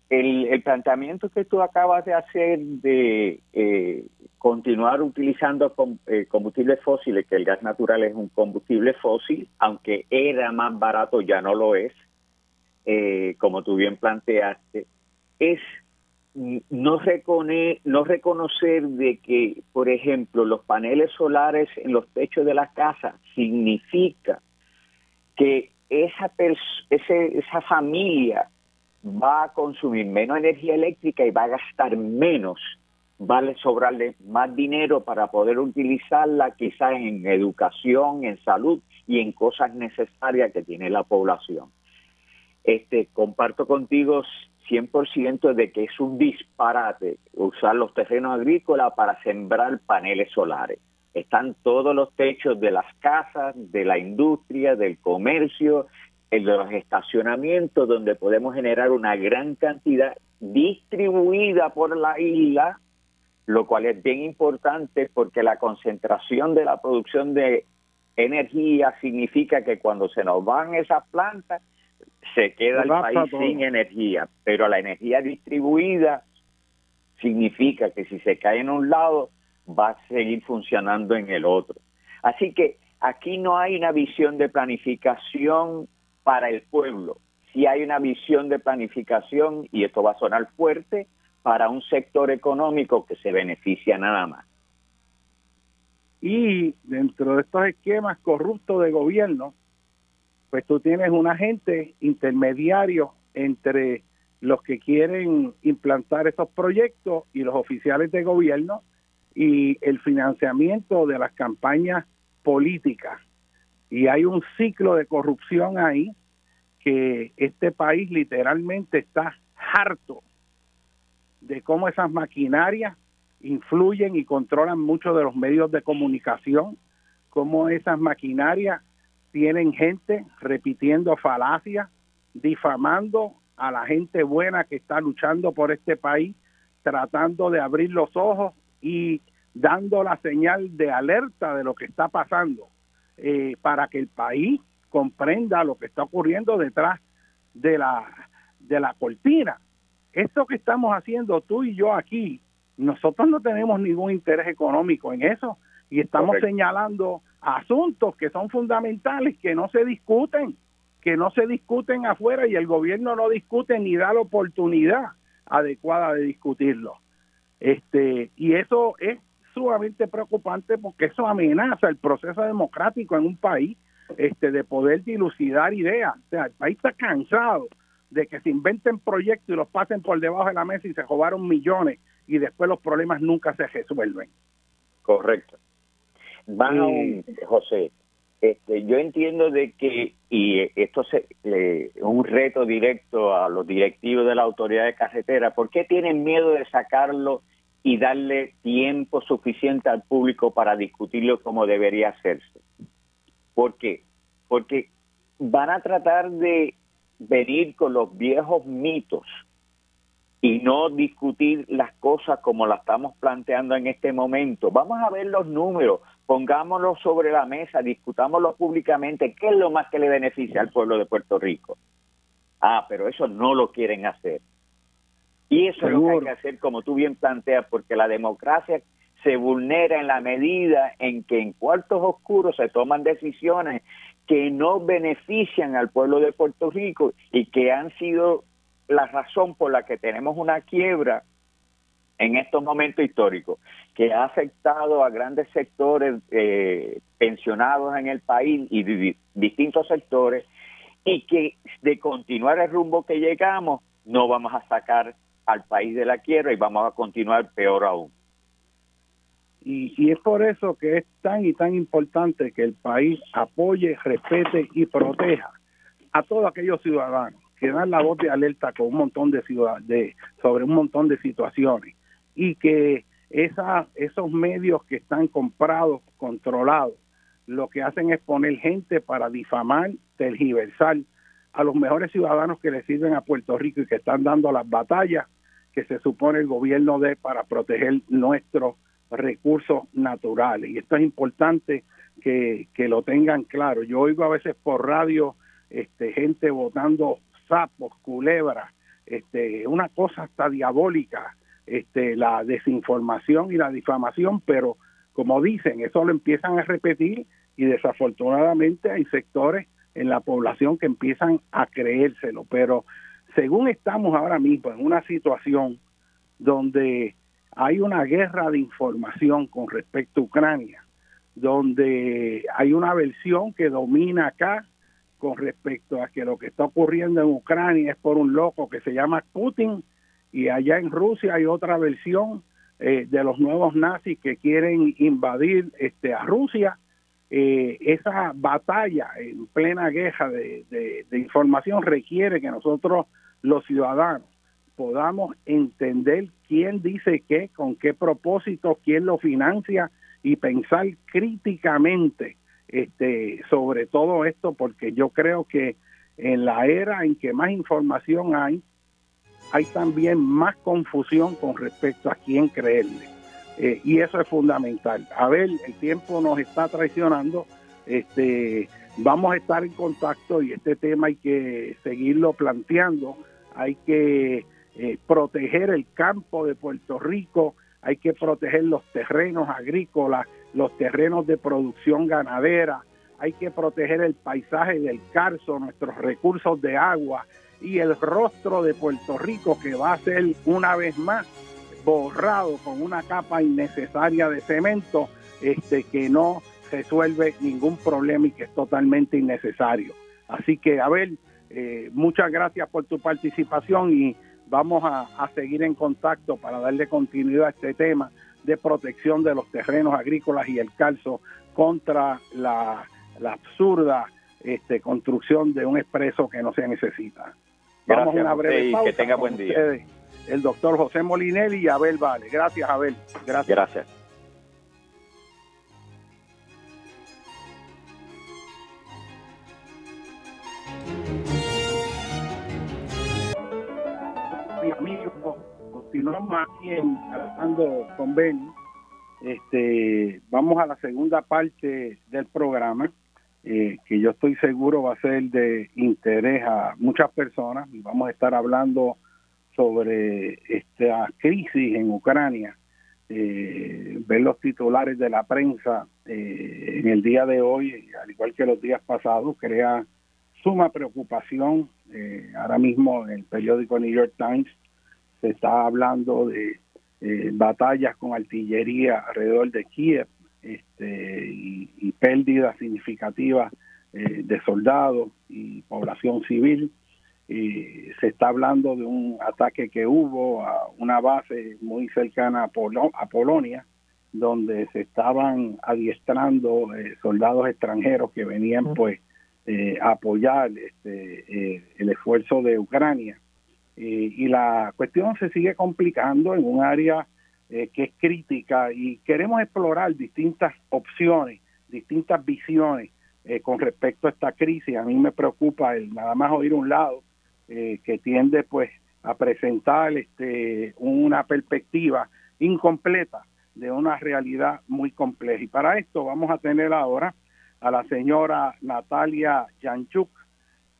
El, el planteamiento que tú acabas de hacer de eh, continuar utilizando eh, combustibles fósiles, que el gas natural es un combustible fósil, aunque era más barato, ya no lo es, eh, como tú bien planteaste, es no, no reconocer de que, por ejemplo, los paneles solares en los techos de la casa significa que esa, ese, esa familia va a consumir menos energía eléctrica y va a gastar menos, va a sobrarle más dinero para poder utilizarla quizás en educación, en salud y en cosas necesarias que tiene la población. Este, comparto contigo 100% de que es un disparate usar los terrenos agrícolas para sembrar paneles solares. Están todos los techos de las casas, de la industria, del comercio, de los estacionamientos, donde podemos generar una gran cantidad distribuida por la isla, lo cual es bien importante porque la concentración de la producción de energía significa que cuando se nos van esas plantas, se queda el país sin energía, pero la energía distribuida significa que si se cae en un lado, va a seguir funcionando en el otro. Así que aquí no hay una visión de planificación para el pueblo, sí hay una visión de planificación, y esto va a sonar fuerte, para un sector económico que se beneficia nada más. Y dentro de estos esquemas corruptos de gobierno, pues tú tienes un agente intermediario entre los que quieren implantar esos proyectos y los oficiales de gobierno y el financiamiento de las campañas políticas. Y hay un ciclo de corrupción ahí que este país literalmente está harto de cómo esas maquinarias influyen y controlan muchos de los medios de comunicación, cómo esas maquinarias tienen gente repitiendo falacias, difamando a la gente buena que está luchando por este país, tratando de abrir los ojos y dando la señal de alerta de lo que está pasando eh, para que el país comprenda lo que está ocurriendo detrás de la de la cortina. Esto que estamos haciendo tú y yo aquí, nosotros no tenemos ningún interés económico en eso y estamos señalando asuntos que son fundamentales que no se discuten que no se discuten afuera y el gobierno no discute ni da la oportunidad adecuada de discutirlo. Este, y eso es sumamente preocupante porque eso amenaza el proceso democrático en un país este, de poder dilucidar ideas. O sea, el país está cansado de que se inventen proyectos y los pasen por debajo de la mesa y se robaron millones y después los problemas nunca se resuelven. Correcto. Van, eh, José, este, yo entiendo de que, y esto es un reto directo a los directivos de la autoridad de carretera, ¿por qué tienen miedo de sacarlo y darle tiempo suficiente al público para discutirlo como debería hacerse? ¿Por qué? Porque van a tratar de venir con los viejos mitos y no discutir las cosas como las estamos planteando en este momento. Vamos a ver los números, pongámoslo sobre la mesa, discutámoslo públicamente, qué es lo más que le beneficia al pueblo de Puerto Rico. Ah, pero eso no lo quieren hacer. Y eso es lo que hay que hacer, como tú bien planteas, porque la democracia se vulnera en la medida en que en cuartos oscuros se toman decisiones que no benefician al pueblo de Puerto Rico y que han sido la razón por la que tenemos una quiebra en estos momentos históricos, que ha afectado a grandes sectores eh, pensionados en el país y distintos sectores, y que de continuar el rumbo que llegamos, no vamos a sacar al país de la quiebra y vamos a continuar peor aún. Y, y, es por eso que es tan y tan importante que el país apoye, respete y proteja a todos aquellos ciudadanos que dan la voz de alerta con un montón de, ciudad, de sobre un montón de situaciones y que esa, esos medios que están comprados, controlados, lo que hacen es poner gente para difamar, tergiversar a los mejores ciudadanos que le sirven a Puerto Rico y que están dando las batallas que se supone el gobierno dé para proteger nuestros recursos naturales. Y esto es importante que, que lo tengan claro. Yo oigo a veces por radio este, gente votando sapos, culebras, este, una cosa hasta diabólica este, la desinformación y la difamación, pero como dicen, eso lo empiezan a repetir y desafortunadamente hay sectores en la población que empiezan a creérselo, pero según estamos ahora mismo en una situación donde hay una guerra de información con respecto a Ucrania, donde hay una versión que domina acá con respecto a que lo que está ocurriendo en Ucrania es por un loco que se llama Putin y allá en Rusia hay otra versión eh, de los nuevos nazis que quieren invadir este, a Rusia. Eh, esa batalla en plena guerra de, de, información requiere que nosotros los ciudadanos podamos entender quién dice qué, con qué propósito, quién lo financia y pensar críticamente este, sobre todo esto, porque yo creo que en la era en que más información hay, hay también más confusión con respecto a quién creerle. Eh, y eso es fundamental. A ver, el tiempo nos está traicionando. Este, vamos a estar en contacto y este tema hay que seguirlo planteando. Hay que eh, proteger el campo de Puerto Rico, hay que proteger los terrenos agrícolas, los terrenos de producción ganadera, hay que proteger el paisaje del Carso, nuestros recursos de agua, y el rostro de Puerto Rico que va a ser una vez más borrado con una capa innecesaria de cemento este que no resuelve ningún problema y que es totalmente innecesario. Así que, a ver, eh, muchas gracias por tu participación y vamos a, seguir en contacto para darle continuidad a este tema de protección de los terrenos agrícolas y el calzo contra la, absurda este, construcción de un expreso que no se necesita. Vamos a una breve pausa. Que tenga buen día. el doctor José Molinelli y Abel Vale. Gracias, Abel. Gracias. Gracias. Continuamos aquí en Hablando con Benny. Este, vamos a la segunda parte del programa, eh, que yo estoy seguro va a ser de interés a muchas personas. Y vamos a estar hablando sobre esta crisis en Ucrania. Eh, ver los titulares de la prensa eh, en el día de hoy, al igual que los días pasados, crea suma preocupación. Eh, ahora mismo el periódico New York Times se está hablando de eh, batallas con artillería alrededor de Kiev este, y, pérdidas significativas eh, de soldados y población civil. Y se está hablando de un ataque que hubo a una base muy cercana a, a Polonia, donde se estaban adiestrando soldados extranjeros que venían pues eh, apoyar este, eh, el esfuerzo de Ucrania. Y la cuestión se sigue complicando en un área eh, que es crítica y queremos explorar distintas opciones, distintas visiones con respecto a esta crisis. A mí me preocupa el nada más oír un lado que tiende pues a presentar este, una perspectiva incompleta de una realidad muy compleja. Y para esto vamos a tener ahora a la señora Natalia Yanchuk,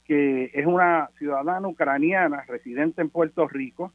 que es una ciudadana ucraniana residente en Puerto Rico,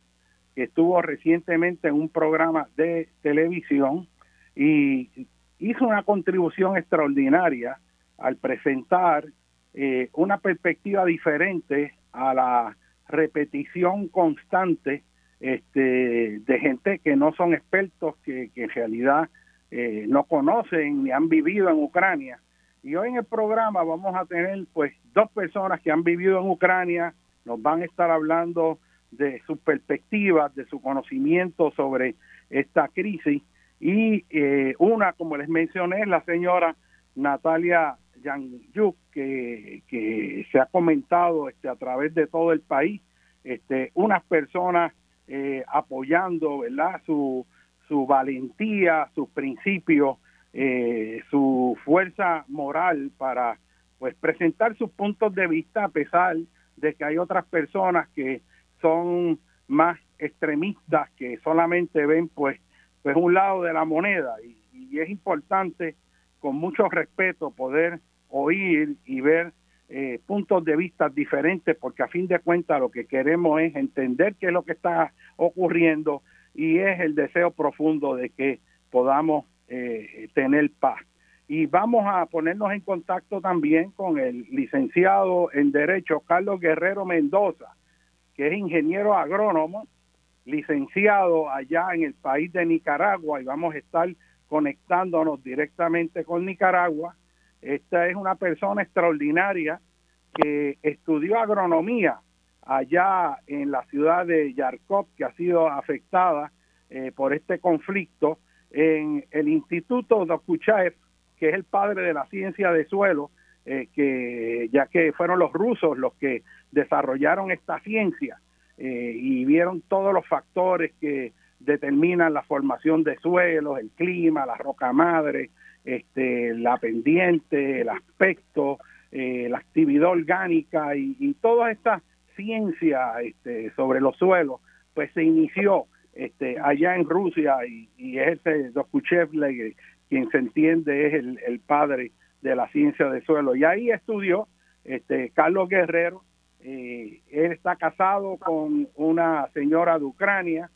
que estuvo recientemente en un programa de televisión y hizo una contribución extraordinaria al presentar eh, una perspectiva diferente a la repetición constante este, de gente que no son expertos, que, en realidad eh, no conocen ni han vivido en Ucrania y hoy en el programa vamos a tener pues dos personas que han vivido en Ucrania, nos van a estar hablando de sus perspectivas, de su conocimiento sobre esta crisis y eh, una, como les mencioné, es la señora Natalia Yanyuk, que, que se ha comentado este, a través de todo el país, este, unas personas eh, apoyando ¿verdad? Su, su valentía, sus principios eh, su fuerza moral para pues presentar sus puntos de vista a pesar de que hay otras personas que son más extremistas que solamente ven pues pues un lado de la moneda. Y, es importante con mucho respeto poder oír y ver eh, puntos de vista diferentes porque a fin de cuentas lo que queremos es entender qué es lo que está ocurriendo y es el deseo profundo de que podamos eh, tener paz. Y vamos a ponernos en contacto también con el licenciado en Derecho Carlos Guerrero Mendoza, que es ingeniero agrónomo, licenciado allá en el país de Nicaragua y vamos a estar conectándonos directamente con Nicaragua. Esta es una persona extraordinaria que estudió agronomía allá en la ciudad de Yarkov, que ha sido afectada eh, por este conflicto en el Instituto Dokuchaev, que es el padre de la ciencia de suelo, eh, que ya que fueron los rusos los que desarrollaron esta ciencia eh, y vieron todos los factores que determinan la formación de suelos, el clima, la roca madre, este, la pendiente, el aspecto, eh, la actividad orgánica y, y toda esta ciencia este, sobre los suelos, pues se inició este, allá en Rusia y, y es ese Dokuchev quien se entiende es el, padre de la ciencia del suelo. Y ahí estudió este, Carlos Guerrero. Eh, él está casado con una señora de Ucrania,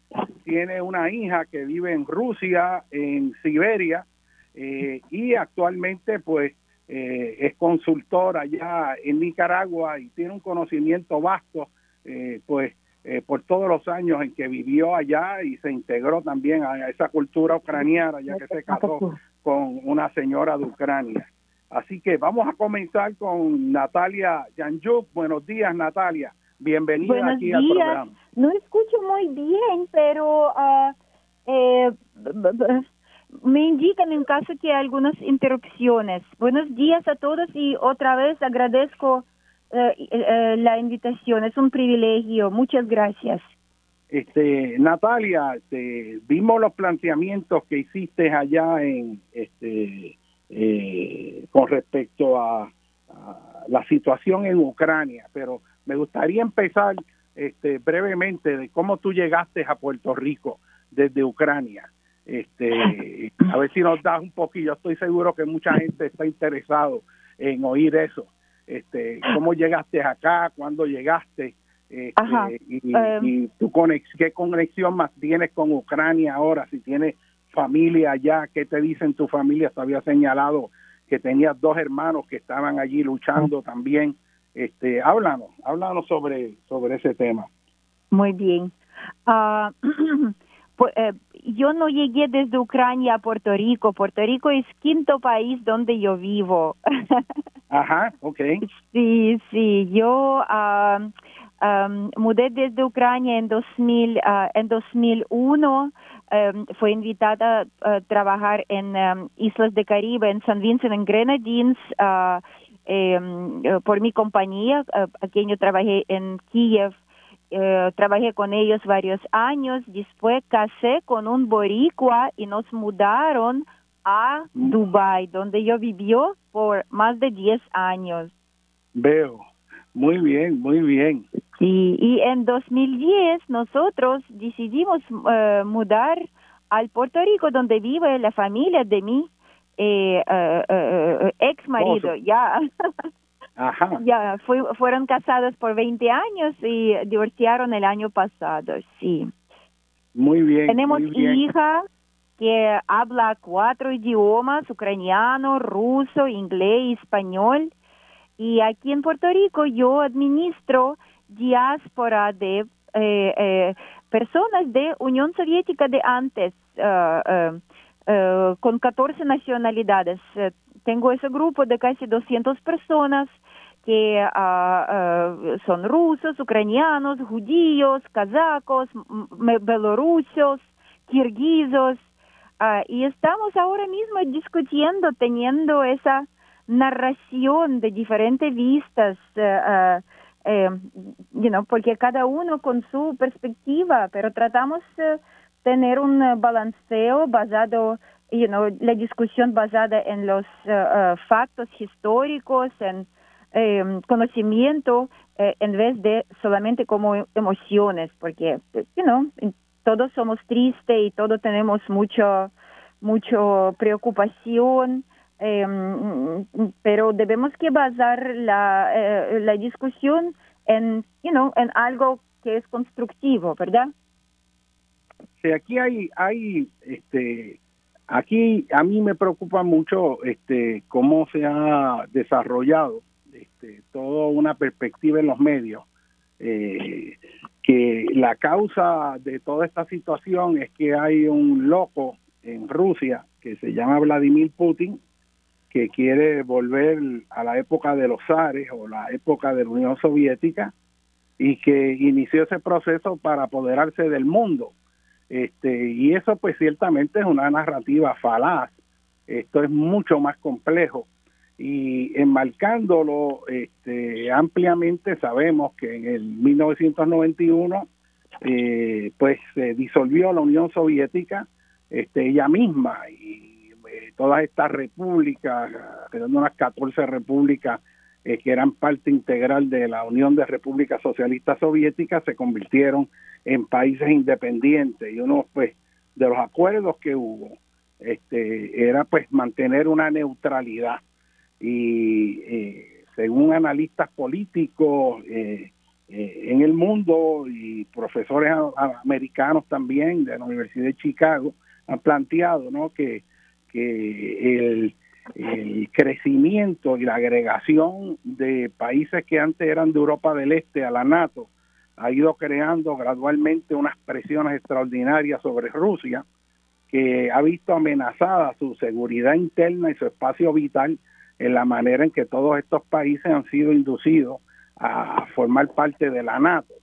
tiene una hija que vive en Rusia, en Siberia, eh, y actualmente pues eh, es consultor allá en Nicaragua y tiene un conocimiento vasto pues eh, por todos los años en que vivió allá y se integró también a esa cultura ucraniana, ya que se casó con una señora de Ucrania. Así que vamos a comenzar con Natalia Yanjuk. Buenos días, Natalia. Bienvenida aquí al programa. no escucho muy bien, pero uh, eh, me indican en caso que hay algunas interrupciones. Buenos días a todos y otra vez agradezco eh, eh, la invitación. Es un privilegio. Muchas gracias. Este, Natalia, este, vimos los planteamientos que hiciste allá en este eh, con respecto a, la situación en Ucrania, pero me gustaría empezar este, brevemente de cómo tú llegaste a Puerto Rico desde Ucrania. Este, a ver si nos das un poquillo. Estoy seguro que mucha gente está interesado en oír eso. Este, cómo llegaste acá, cuándo llegaste, este, y, em. tu qué conexión más tienes con Ucrania ahora, si tienes familia allá, qué te dicen tu familia, te había señalado que tenías dos hermanos que estaban allí luchando también. Este, háblanos, háblanos sobre, sobre ese tema. Muy bien. Uh, [clears throat] eh, yo no llegué desde Ucrania a Puerto Rico. Puerto Rico es quinto país donde yo vivo. [laughs] Ajá, ok. Sí, sí. Yo uh, mudé desde Ucrania en, 2000, uh, en 2001. Um, fue invitada a trabajar en Islas de Caribe, en San Vincent, en Grenadines, uh, em, por mi compañía, uh, a quien yo trabajé en Kiev. Eh, trabajé con ellos varios años, después casé con un boricua y nos mudaron a. Dubai, donde yo vivió por más de 10 años. Veo, muy bien, muy bien. Sí, y en 2010 nosotros decidimos uh, mudar al Puerto Rico, donde vive la familia de mi eh, uh, ex marido, ya. [laughs] Ajá. Ya, fue, fueron casados por 20 años y divorciaron el año pasado, sí. Muy bien. Tenemos muy bien. hija que habla cuatro idiomas, ucraniano, ruso, inglés, español. Y aquí en Puerto Rico yo administro diáspora de eh, eh, personas de Unión Soviética de antes, uh, con 14 nacionalidades. tengo ese grupo de casi 200 personas que son rusos, ucranianos, judíos, kazakos, belorusos, kirguizos, y estamos ahora mismo discutiendo, teniendo esa narración de diferentes vistas, uh, you know, porque cada uno con su perspectiva, pero tratamos de tener un balanceo basado, you know, la discusión basada en los uh, uh, factos históricos, en eh, conocimiento, en vez de solamente como emociones, porque, you know, todos somos tristes y todos tenemos mucho, mucho preocupación. Eh, pero debemos que basar la, eh, la discusión en, you know, en algo que es constructivo, ¿verdad? Sí, aquí hay, hay, este, aquí a mí me preocupa mucho, este, cómo se ha desarrollado, este, toda una perspectiva en los medios, eh, que la causa de toda esta situación es que hay un loco en Rusia que se llama Vladimir Putin, que quiere volver a la época de los zares o la época de la Unión Soviética y que inició ese proceso para apoderarse del mundo. Este, y eso pues ciertamente es una narrativa falaz. Esto es mucho más complejo y enmarcándolo este, ampliamente sabemos que en el 1991 eh, pues se disolvió la Unión Soviética este, ella misma y todas estas repúblicas, quedando unas 14 repúblicas eh, que eran parte integral de la Unión de Repúblicas Socialistas Soviéticas, se convirtieron en países independientes. Y uno pues de los acuerdos que hubo este era pues mantener una neutralidad y eh, según analistas políticos eh, en el mundo y profesores americanos también de la Universidad de Chicago han planteado no que el, crecimiento y la agregación de países que antes eran de Europa del Este a la NATO ha ido creando gradualmente unas presiones extraordinarias sobre Rusia, que ha visto amenazada su seguridad interna y su espacio vital en la manera en que todos estos países han sido inducidos a formar parte de la NATO.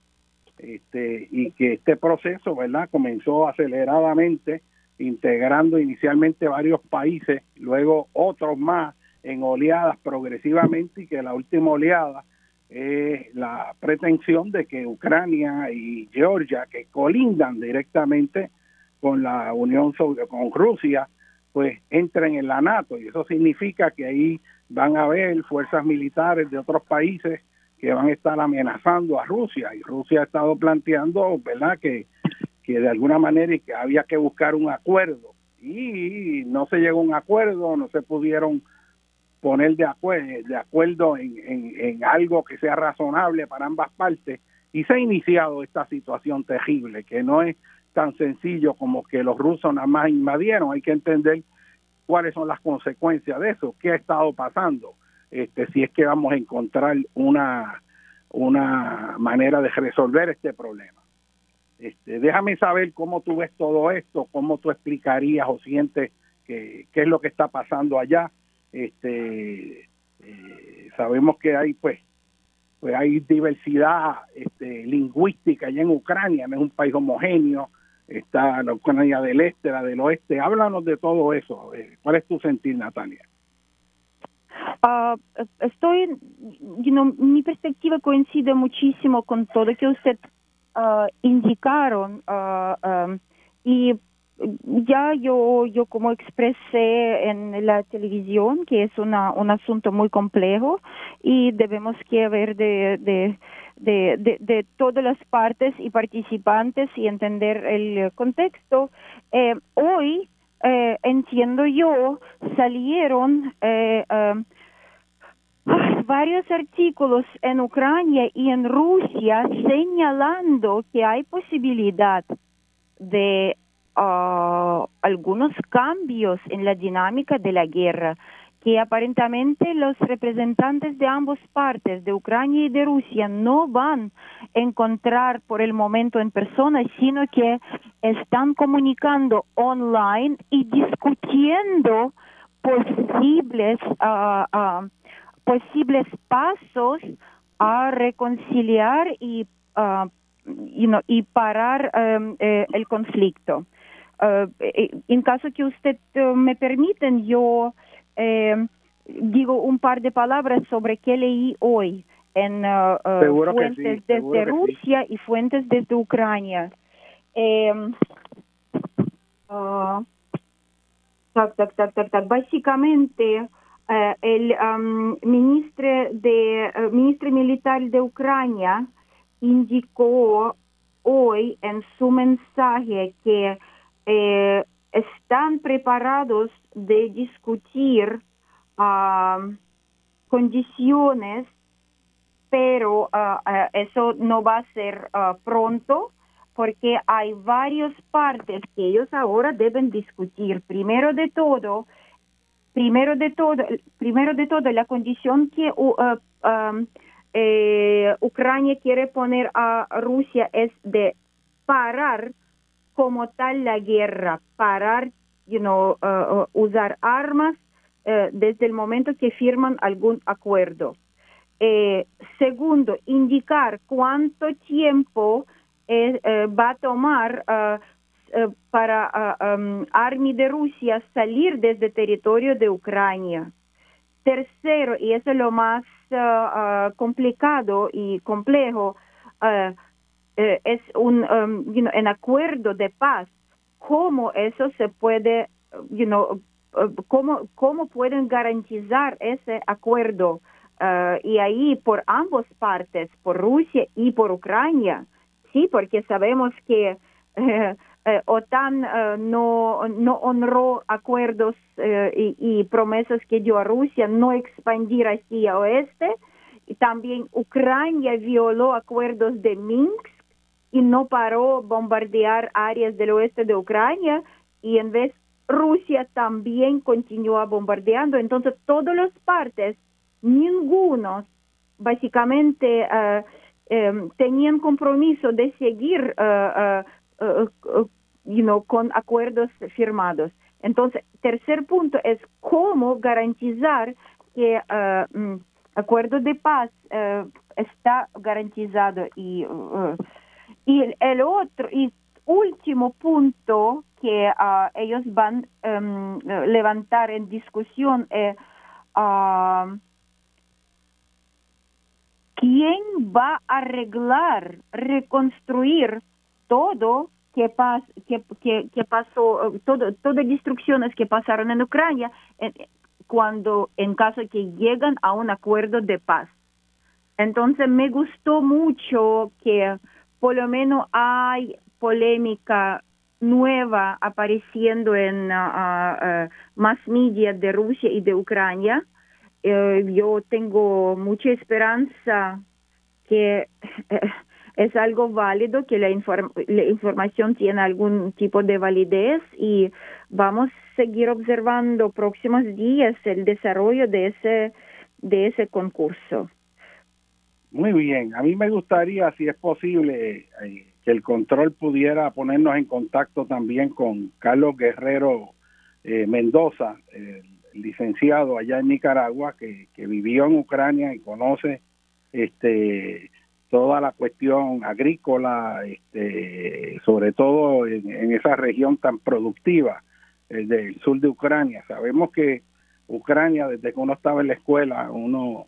este, y que este proceso, ¿verdad?, comenzó aceleradamente, integrando inicialmente varios países, luego otros más en oleadas progresivamente y que la última oleada es la pretensión de que Ucrania y Georgia, que colindan directamente con la Unión con Rusia, pues entren en la NATO. Y eso significa que ahí van a haber fuerzas militares de otros países que van a estar amenazando a Rusia. Y Rusia ha estado planteando, ¿verdad?, que, que de alguna manera que había que buscar un acuerdo. Y no se llegó a un acuerdo, no se pudieron poner de, acuerdo, de acuerdo en, en, algo que sea razonable para ambas partes. Y se ha iniciado esta situación terrible que no es tan sencillo como que los rusos nada más invadieron, hay que entender cuáles son las consecuencias de eso, qué ha estado pasando este, si es que vamos a encontrar una, una manera de resolver este problema. Este, déjame saber cómo tú ves todo esto, cómo tú explicarías o sientes que, qué es lo que está pasando allá. Este, eh, sabemos que hay pues pues hay diversidad este, lingüística allá en Ucrania, no es un país homogéneo, está la Ucrania del este, la del oeste. Háblanos de todo eso. Eh, ¿Cuál es tu sentir, Natalia? Uh, estoy, you mi perspectiva coincide muchísimo con todo lo que usted uh, indicaron uh, y ya yo yo como expresé en la televisión que es una, un asunto muy complejo y debemos que ver de, de de, de, todas las partes y participantes y entender el contexto. Eh, hoy, eh, entiendo yo, salieron eh, varios artículos en Ucrania y en Rusia señalando que hay posibilidad de uh, algunos cambios en la dinámica de la guerra que aparentemente los representantes de ambas partes, de Ucrania y de Rusia, no van a encontrar por el momento en persona, sino que están comunicando online y discutiendo posibles uh, posibles pasos a reconciliar y, uh, y parar um, eh, el conflicto. En caso que usted me permiten, yo digo un par de palabras sobre qué leí hoy en fuentes desde Rusia y fuentes desde Ucrania. Eh, Básicamente, eh, el ministro, de, ministro militar de Ucrania indicó hoy en su mensaje que eh, están preparados de discutir condiciones, pero eso no va a ser pronto porque hay varias partes que ellos ahora deben discutir. Primero de todo, primero de todo, primero de todo la condición que uh, um, eh, Ucrania quiere poner a Rusia es de parar como tal la guerra, parar, you know, uh, uh, usar armas desde el momento que firman algún acuerdo. Eh, segundo, indicar cuánto tiempo eh, va a tomar eh, para uh, Army de Rusia salir desde el territorio de Ucrania. Tercero, y eso es lo más uh, complicado y complejo, es un, um, acuerdo de paz. ¿Cómo eso se puede, you know, cómo, cómo pueden garantizar ese acuerdo? y ahí por ambas partes, por Rusia y por Ucrania, sí, porque sabemos que eh, OTAN eh, no, no honró acuerdos eh, y, promesas que dio a Rusia no expandir hacia oeste. Y también Ucrania violó acuerdos de Minsk y no paró bombardear áreas del oeste de Ucrania y en vez Rusia también continuó bombardeando. Entonces, todas las partes, ninguno básicamente tenían compromiso de seguir Uh, uh, you know, con acuerdos firmados. Entonces, tercer punto es cómo garantizar que uh, mm, acuerdo de paz está garantizado y Y el otro y último punto que uh, ellos van a um, levantar en discusión es uh, quién va a arreglar, reconstruir todo que, pas, que, que, que pasó, todo, todas destrucciones que pasaron en Ucrania cuando en caso que llegan a un acuerdo de paz. Entonces me gustó mucho que por lo menos hay polémica nueva apareciendo en uh, más media de Rusia y de Ucrania. Eh, yo tengo mucha esperanza que [laughs] es algo válido, que la, la, información tiene algún tipo de validez y vamos a seguir observando próximos días el desarrollo de ese, de ese concurso. Muy bien, a mí me gustaría, si es posible, eh, que el control pudiera ponernos en contacto también con Carlos Guerrero eh, Mendoza, el licenciado allá en Nicaragua, que, que vivió en Ucrania y conoce este toda la cuestión agrícola, este, sobre todo en, esa región tan productiva eh, del sur de Ucrania. Sabemos que Ucrania, desde que uno estaba en la escuela, uno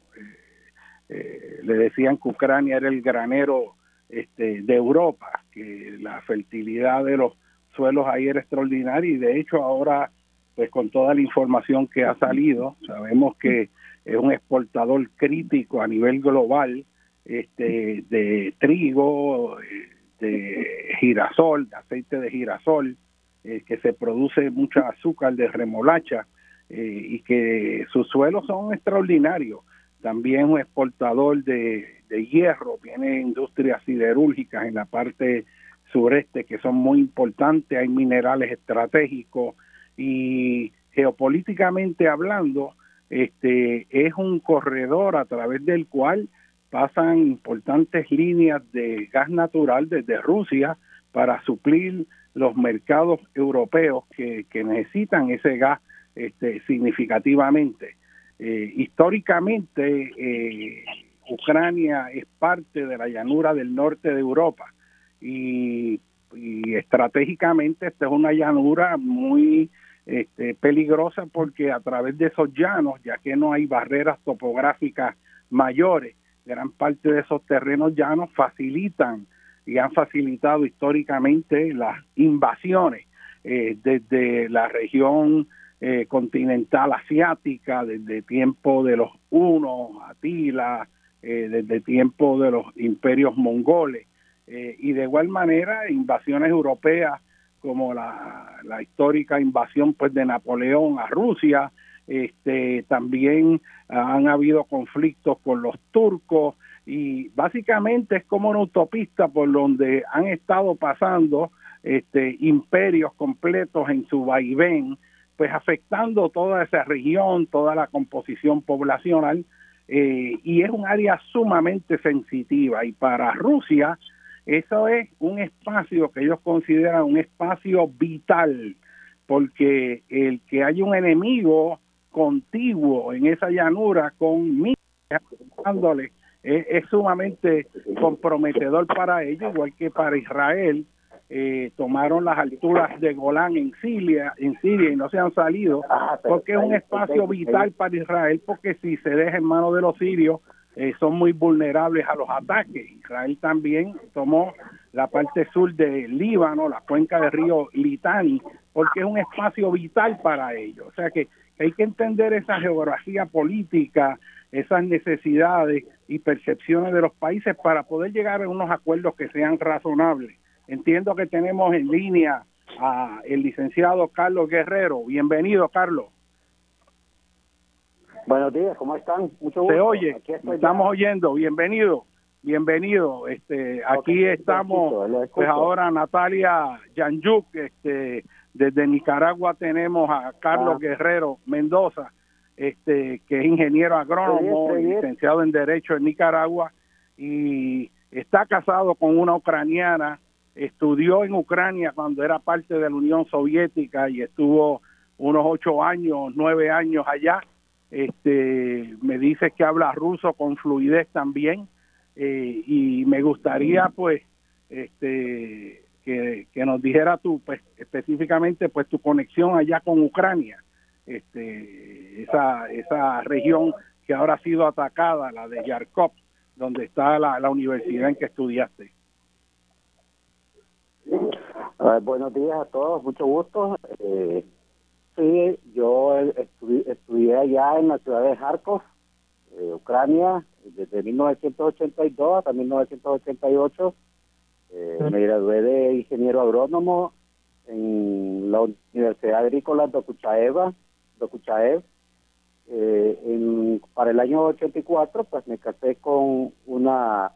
eh, le decían que Ucrania era el granero este, de Europa, que la fertilidad de los suelos ahí era extraordinaria y de hecho ahora, pues con toda la información que ha salido, sabemos que es un exportador crítico a nivel global este, de trigo, de girasol, de aceite de girasol, eh, que se produce mucho azúcar de remolacha eh, y que sus suelos son extraordinarios. También un exportador de, de hierro, viene industrias siderúrgicas en la parte sureste que son muy importantes, hay minerales estratégicos y geopolíticamente hablando, este es un corredor a través del cual pasan importantes líneas de gas natural desde Rusia para suplir los mercados europeos que, necesitan ese gas este, significativamente. Eh, históricamente, eh, Ucrania es parte de la llanura del norte de Europa y, estratégicamente esta es una llanura muy este, peligrosa porque a través de esos llanos, ya que no hay barreras topográficas mayores, gran parte de esos terrenos llanos facilitan y han facilitado históricamente las invasiones eh, desde la región eh, continental asiática, desde tiempo de los hunos, Atila, eh, desde tiempo de los imperios mongoles, y de igual manera invasiones europeas como la, la histórica invasión pues de Napoleón a Rusia, este, también han habido conflictos con los turcos. Y básicamente es como una autopista por donde han estado pasando este, imperios completos en su vaivén, pues afectando toda esa región, toda la composición poblacional, eh, y es un área sumamente sensitiva. Y para Rusia, eso es un espacio que ellos consideran un espacio vital, porque el que haya un enemigo contiguo en esa llanura con mi dándole es, sumamente comprometedor para ellos, igual que para Israel. Eh, tomaron las alturas de Golán en Siria, en Siria y no se han salido, ah, porque es un espacio vital para Israel, porque si se deja en manos de los sirios, eh, son muy vulnerables a los ataques. Israel también tomó la parte sur de Líbano, la cuenca del río Litani, porque es un espacio vital para ellos. O sea que hay que entender esa geografía política, esas necesidades y percepciones de los países para poder llegar a unos acuerdos que sean razonables. Entiendo que tenemos en línea a el licenciado Carlos Guerrero. Bienvenido, Carlos. Buenos días, ¿cómo están? Mucho gusto. Se oye, estamos oyendo. Bienvenido, bienvenido. Este, aquí estamos, pues ahora Natalia Yanyuk, este, desde Nicaragua tenemos a Carlos ah. Guerrero Mendoza, este, que es ingeniero agrónomo, licenciado en Derecho en Nicaragua y está casado con una ucraniana, estudió en Ucrania cuando era parte de la Unión Soviética y estuvo unos ocho años, nueve años allá. Este, me dice que habla ruso con fluidez también eh, y me gustaría pues este, que, que nos dijera tú, pues específicamente, pues tu conexión allá con Ucrania, este, esa, esa región que ahora ha sido atacada, la de Yarkov, donde está la, la universidad en que estudiaste. Buenos días a todos, mucho gusto. Eh, sí, yo estudié allá en la ciudad de Kharkov, eh, Ucrania, desde 1982 hasta 1988. Eh, me gradué de ingeniero agrónomo en la Universidad Agrícola Dokuchaeva, Dokuchaev. Eh, en, para el año 84, pues me casé con una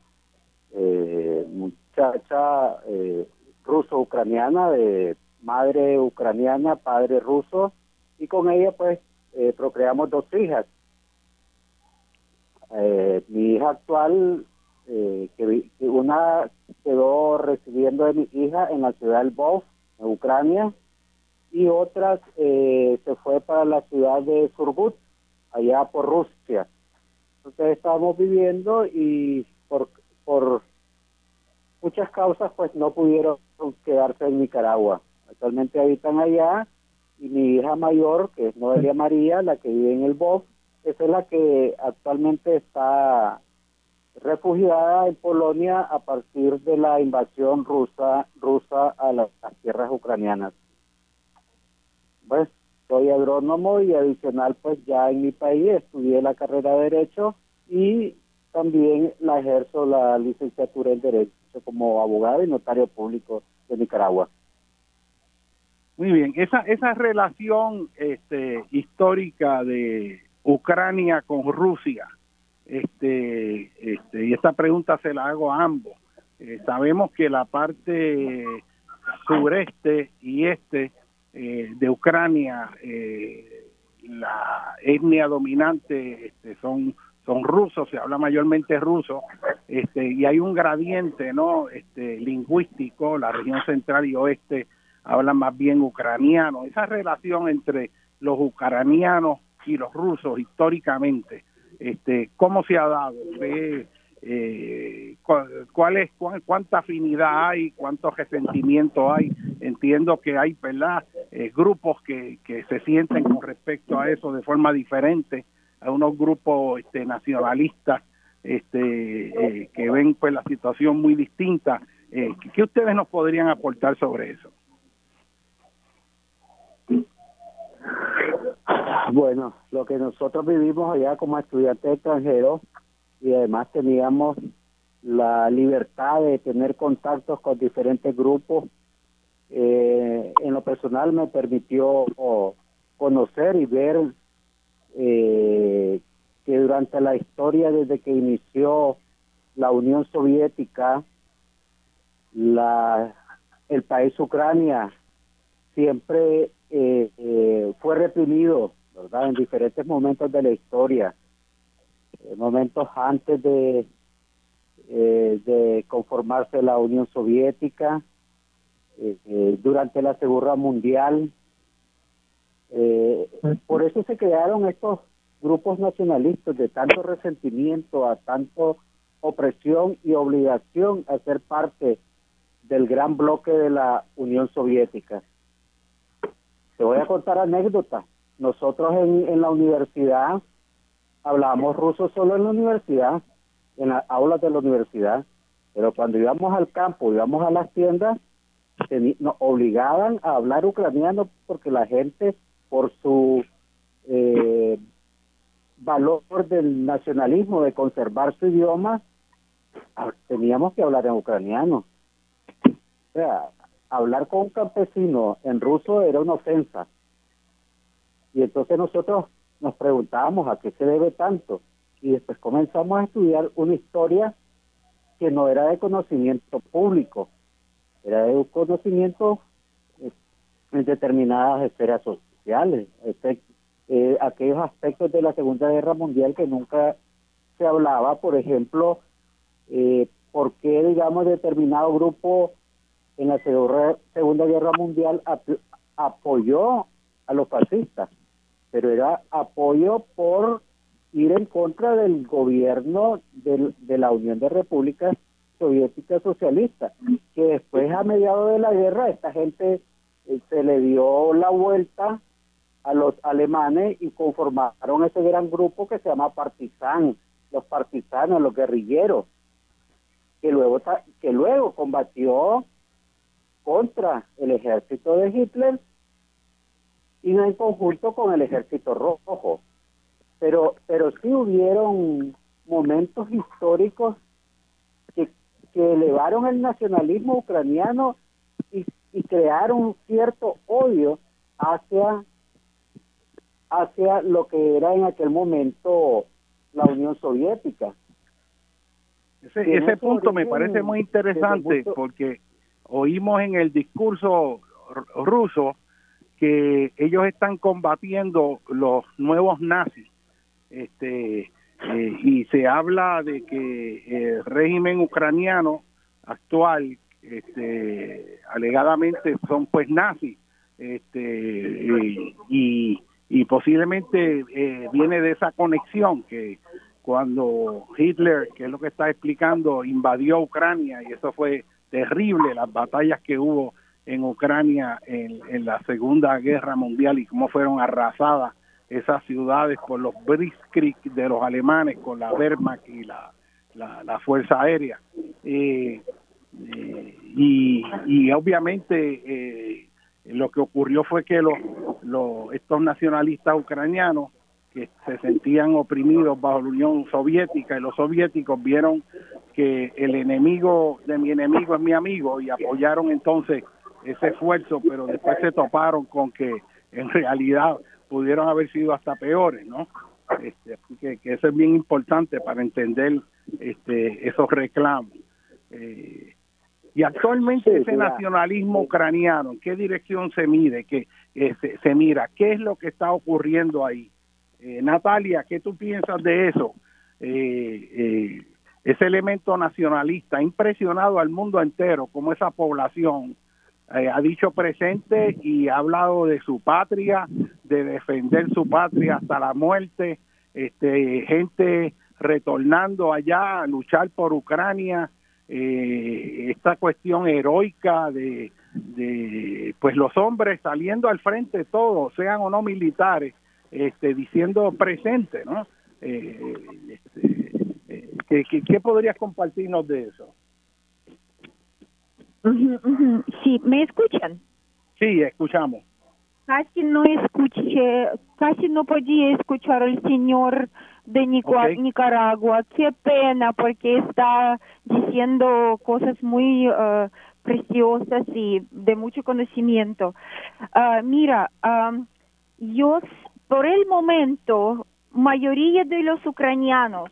eh, muchacha eh, ruso-ucraniana, de madre ucraniana, padre ruso, y con ella pues eh, procreamos dos hijas. Eh, mi hija actual, eh, que, una quedó recibiendo de mi hija en la ciudad de Lvov, en Ucrania, y otra se fue para la ciudad de Surgut, allá por Rusia. Entonces estábamos viviendo y por, por muchas causas pues no pudieron quedarse en Nicaragua. Actualmente habitan allá y mi hija mayor, que es Noelia María, la que vive en el BOF, esa es la que actualmente está refugiada en Polonia a partir de la invasión rusa rusa a las, tierras ucranianas. Pues soy agrónomo y adicional pues ya en mi país estudié la carrera de Derecho y también la ejerzo la licenciatura en Derecho como abogado y notario público de Nicaragua. Muy bien, esa esa relación este, histórica de Ucrania con Rusia, este, este, y esta pregunta se la hago a ambos. Eh, sabemos que la parte sureste y este eh, de Ucrania, eh, la etnia dominante este, son son rusos, se habla mayormente ruso, este, y hay un gradiente no este, lingüístico, la región central y oeste hablan más bien ucraniano. Esa relación entre los ucranianos y los rusos históricamente, este, ¿cómo se ha dado? Eh, ¿Cuál es cuánta afinidad hay, cuánto resentimiento hay? Entiendo que hay, ¿verdad? Eh, grupos que, que se sienten con respecto a eso de forma diferente a unos grupos este, nacionalistas este, eh, que ven pues la situación muy distinta. Eh, ¿Qué ustedes nos podrían aportar sobre eso? Bueno, lo que nosotros vivimos allá como estudiantes extranjeros y además teníamos la libertad de tener contactos con diferentes grupos, eh, en lo personal me permitió conocer y ver eh, que durante la historia desde que inició la Unión Soviética, la, el país Ucrania siempre eh, eh, fue reprimido. En diferentes momentos de la historia, momentos antes de, de conformarse la Unión Soviética, durante la Segunda Mundial, eh, por eso se crearon estos grupos nacionalistas de tanto resentimiento, a tanto opresión y obligación a ser parte del gran bloque de la Unión Soviética. Te voy a contar anécdotas. Nosotros en, en la universidad hablábamos ruso solo en la universidad, en las aulas de la universidad, pero cuando íbamos al campo, íbamos a las tiendas, nos obligaban a hablar ucraniano porque la gente por su eh, valor del nacionalismo, de conservar su idioma, ah, teníamos que hablar en ucraniano. O sea, hablar con un campesino en ruso era una ofensa. Y entonces nosotros nos preguntábamos a qué se debe tanto. Y después comenzamos a estudiar una historia que no era de conocimiento público, era de conocimiento eh, en determinadas esferas sociales este, eh, aquellos aspectos de la Segunda Guerra Mundial que nunca se hablaba, por ejemplo, eh, por qué, digamos, determinado grupo en la Segunda Guerra Mundial apoyó a los fascistas, pero era apoyo por ir en contra del gobierno de la Unión de Repúblicas Soviética Socialista, que después a mediados de la guerra esta gente eh, se le dio la vuelta a los alemanes y conformaron ese gran grupo que se llama Partizan, los partisanos, los guerrilleros, que luego, que luego combatió contra el ejército de Hitler y en conjunto con el ejército rojo. Pero, pero sí hubieron momentos históricos que, que elevaron el nacionalismo ucraniano y, y crearon cierto odio hacia hacia lo que era en aquel momento la Unión Soviética. Ese, ese punto me parece muy interesante porque oímos en el discurso ruso que ellos están combatiendo los nuevos nazis este eh, y se habla de que el régimen ucraniano actual este alegadamente son pues nazis este y, y posiblemente eh, viene de esa conexión que cuando Hitler, que es lo que está explicando, invadió Ucrania y eso fue terrible, las batallas que hubo en Ucrania en, la Segunda Guerra Mundial y cómo fueron arrasadas esas ciudades por los Blitzkrieg de los alemanes con la Wehrmacht y la, la, Fuerza Aérea. Eh, eh, y, y obviamente eh, lo que ocurrió fue que los, estos nacionalistas ucranianos que se sentían oprimidos bajo la Unión Soviética y los soviéticos vieron que el enemigo de mi enemigo es mi amigo y apoyaron entonces ese esfuerzo, pero después se toparon con que en realidad pudieron haber sido hasta peores, ¿no? Este, que, que eso es bien importante para entender este, esos reclamos. Eh, y actualmente ese nacionalismo ucraniano, ¿en qué dirección se mide? que eh, se, mira? ¿Qué es lo que está ocurriendo ahí? Eh, Natalia, ¿qué tú piensas de eso? Eh, ese elemento nacionalista ha impresionado al mundo entero, como esa población ha dicho presente y ha hablado de su patria, de defender su patria hasta la muerte, este, gente retornando allá a luchar por Ucrania, eh, esta cuestión heroica de, de, pues los hombres saliendo al frente todos, sean o no militares, este, diciendo presente, ¿no? Eh, este, eh, ¿qué, podrías compartirnos de eso? Sí, ¿me escuchan? Sí, escuchamos. Casi no escuché, casi no podía escuchar al señor de Nicaragua. Qué pena porque está diciendo cosas muy uh, preciosas y de mucho conocimiento. Uh, mira, um, yo por el momento, mayoría de los ucranianos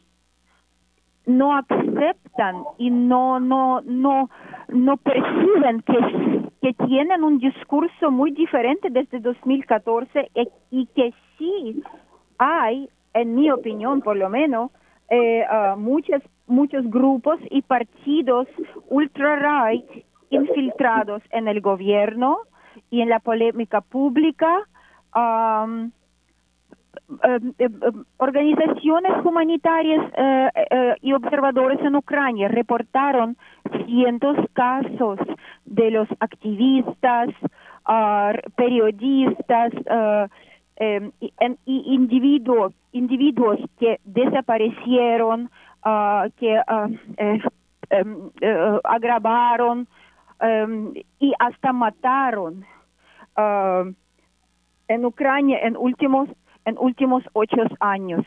no aceptan y no no no no perciben que que tienen un discurso muy diferente desde 2014 y, y que sí hay en mi opinión por lo menos, eh, muchos, muchos grupos y partidos ultra-right infiltrados en el gobierno y en la polémica pública. Um, organizaciones humanitarias y observadores en Ucrania reportaron cientos casos de los activistas, periodistas, eh, y, individuos, individuos que desaparecieron, uh, que uh, eh, em, eh, agravaron em, y hasta mataron en Ucrania en últimos en últimos ocho años.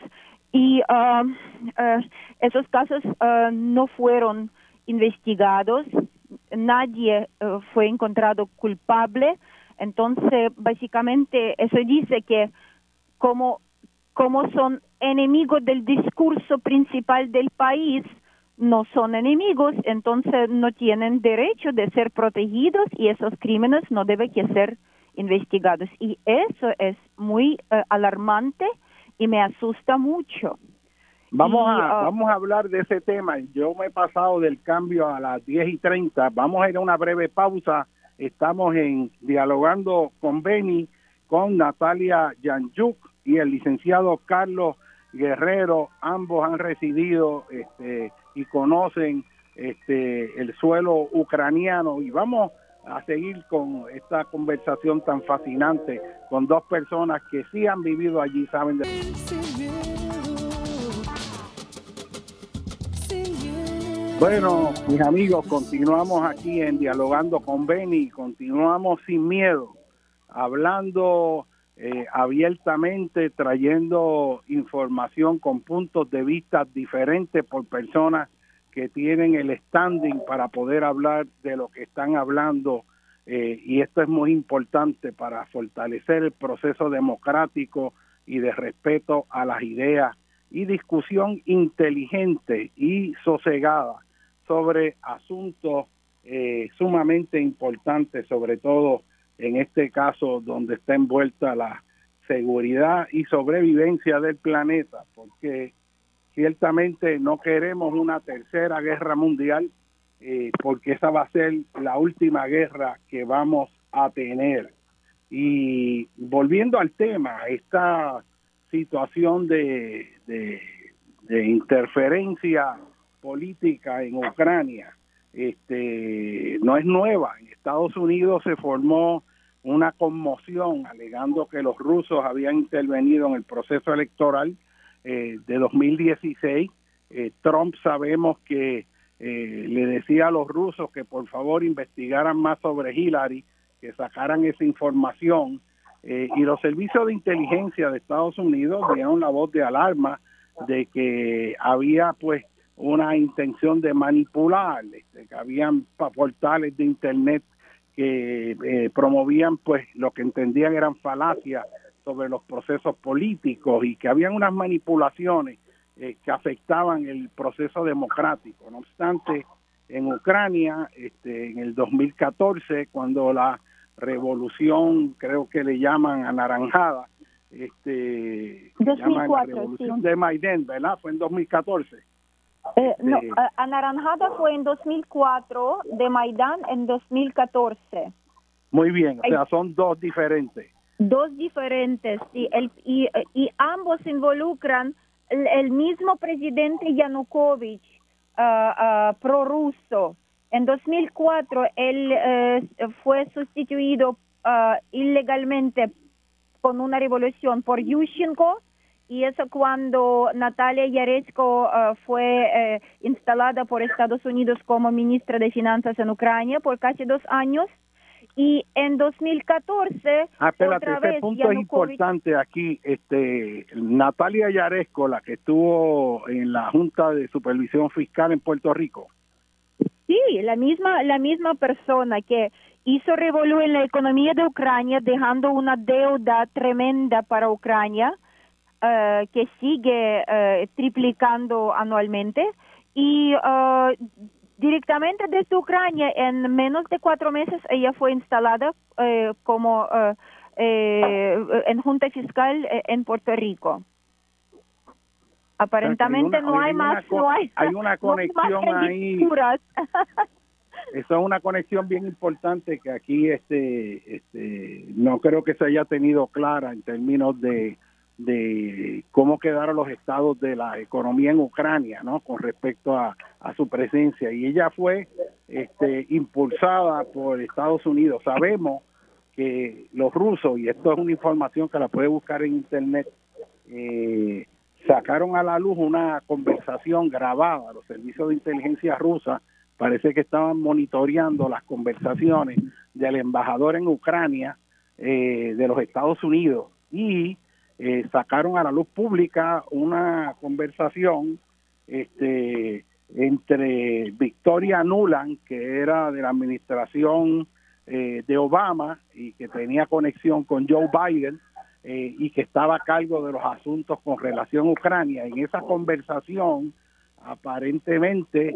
Y esos casos no fueron investigados nadie fue encontrado culpable entonces, básicamente, eso dice que como, como son enemigos del discurso principal del país, no son enemigos, entonces no tienen derecho de ser protegidos y esos crímenes no deben que ser investigados. Y eso es muy eh, alarmante y me asusta mucho. Vamos, a, ah, vamos a hablar de ese tema. Yo me he pasado del cambio a las 10 y 30. Vamos a ir a una breve pausa Estamos en dialogando con Beni, con Natalia Yanjuk y el licenciado Carlos Guerrero. Ambos han residido este, y conocen este, el suelo ucraniano y vamos a seguir con esta conversación tan fascinante con dos personas que sí han vivido allí, saben. Bueno, mis amigos, continuamos aquí en Dialogando con Beni, continuamos sin miedo, hablando eh, abiertamente, trayendo información con puntos de vista diferentes por personas que tienen el standing para poder hablar de lo que están hablando eh, y esto es muy importante para fortalecer el proceso democrático y de respeto a las ideas y discusión inteligente y sosegada sobre asuntos eh, sumamente importantes, sobre todo en este caso donde está envuelta la seguridad y sobrevivencia del planeta, porque ciertamente no queremos una tercera guerra mundial, eh, porque esa va a ser la última guerra que vamos a tener. Y volviendo al tema, esta situación de, de interferencia política en Ucrania este, no es nueva. En Estados Unidos se formó una conmoción alegando que los rusos habían intervenido en el proceso electoral eh, de 2016. Eh, Trump sabemos que eh, le decía a los rusos que por favor investigaran más sobre Hillary, que sacaran esa información. y los servicios de inteligencia de Estados Unidos dieron la voz de alarma de que había pues una intención de manipular, este, que habían portales de internet que eh, promovían pues lo que entendían eran falacias sobre los procesos políticos y que habían unas manipulaciones eh, que afectaban el proceso democrático. No obstante, en Ucrania, este, en el 2014, cuando la revolución, creo que le llaman anaranjada, este, llaman la revolución de Maidán, ¿verdad? Fue en 2014 eh, no, este, Anaranjada fue en 2004, de Maidán en 2014. Muy bien, o sea, son dos diferentes. Dos diferentes, y, el, y, y ambos involucran el, mismo presidente Yanukovych, uh, prorruso. En 2004 él eh, fue sustituido ah, ilegalmente con una revolución por Yushchenko y eso cuando Natalia Yarechko uh, fue eh, instalada por Estados Unidos como ministra de Finanzas en Ucrania por casi dos años. Y en 2014, ah, espérate, ese punto es importante aquí. Este, Natalia Yaresco, la que estuvo en la Junta de Supervisión Fiscal en Puerto Rico. Sí, la misma, la misma persona que hizo revolución en la economía de Ucrania, dejando una deuda tremenda para Ucrania eh, que sigue eh, triplicando anualmente. Y eh, directamente desde Ucrania en menos de cuatro meses ella fue instalada como en junta fiscal en Puerto Rico. Aparentemente no hay, más no hay, hay una [laughs] conexión ahí. [laughs] eso es una conexión bien importante que aquí este este no creo que se haya tenido clara en términos de de cómo quedaron los estados de la economía en Ucrania, ¿no? Con respecto a, su presencia. Y ella fue este, impulsada por Estados Unidos. Sabemos que los rusos, y esto es una información que la puede buscar en internet, eh, sacaron a la luz una conversación grabada. Los servicios de inteligencia rusa parece que estaban monitoreando las conversaciones del embajador en Ucrania eh, de los Estados Unidos y eh, sacaron a la luz pública una conversación este, entre Victoria Nuland, que era de la administración eh, de Obama y que tenía conexión con Joe Biden eh, y que estaba a cargo de los asuntos con relación a Ucrania. En esa conversación aparentemente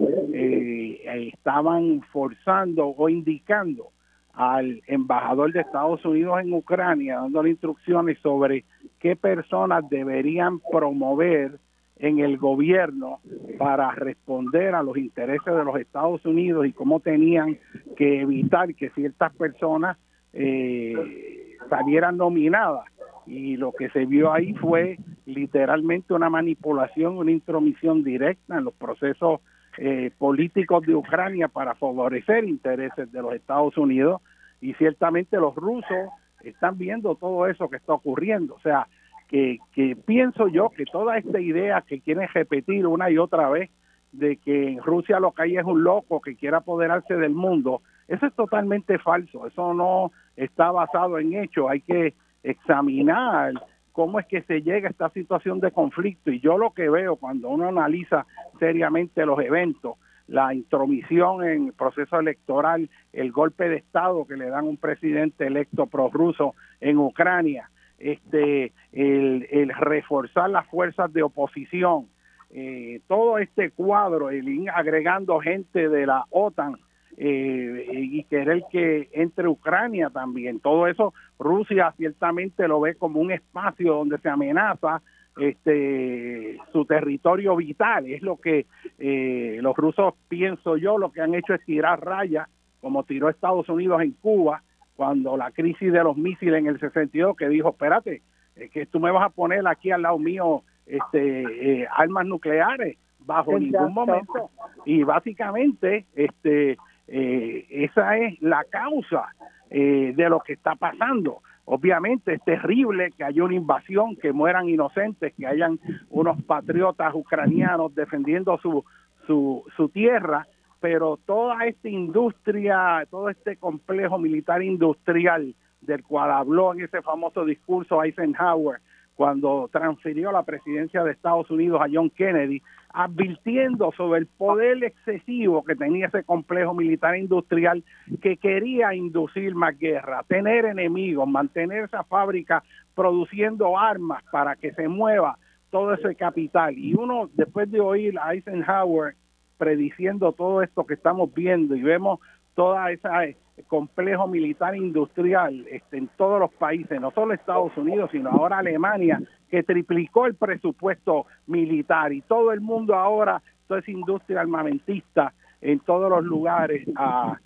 estaban forzando o indicando al embajador de Estados Unidos en Ucrania, dándole instrucciones sobre qué personas deberían promover en el gobierno para responder a los intereses de los Estados Unidos y cómo tenían que evitar que ciertas personas eh, salieran nominadas. Y lo que se vio ahí fue literalmente una manipulación, una intromisión directa en los procesos eh, políticos de Ucrania para favorecer intereses de los Estados Unidos y ciertamente los rusos están viendo todo eso que está ocurriendo. O sea, que, que pienso yo que toda esta idea que quieren repetir una y otra vez de que en Rusia lo que hay es un loco que quiere apoderarse del mundo, eso es totalmente falso, eso no está basado en hechos, hay que examinar cómo es que se llega a esta situación de conflicto. Y yo lo que veo cuando uno analiza seriamente los eventos, la intromisión en el proceso electoral, el golpe de Estado que le dan un presidente electo prorruso en Ucrania, este, el, reforzar las fuerzas de oposición, eh, todo este cuadro, el agregando gente de la OTAN eh, y querer que entre Ucrania también, todo eso Rusia ciertamente lo ve como un espacio donde se amenaza este su territorio vital, es lo que eh, los rusos, pienso yo, lo que han hecho es tirar rayas, como tiró Estados Unidos en Cuba, cuando la crisis de los misiles en el 62, que dijo, espérate, es que tú me vas a poner aquí al lado mío este eh, armas nucleares bajo ningún momento y básicamente este eh, esa es la causa eh, de lo que está pasando. Obviamente es terrible que haya una invasión que mueran inocentes que hayan unos patriotas ucranianos defendiendo su su, su tierra pero toda esta industria todo este complejo militar industrial del cual habló en ese famoso discurso Eisenhower cuando transfirió la presidencia de Estados Unidos a John Kennedy, advirtiendo sobre el poder excesivo que tenía ese complejo militar industrial que quería inducir más guerra, tener enemigos, mantener esa fábrica produciendo armas para que se mueva todo ese capital. Y uno, después de oír a Eisenhower prediciendo todo esto que estamos viendo y vemos toda esa complejo militar industrial este, en todos los países, no solo Estados Unidos, sino ahora Alemania, que triplicó el presupuesto militar y todo el mundo ahora, toda esa industria armamentista en todos los lugares a,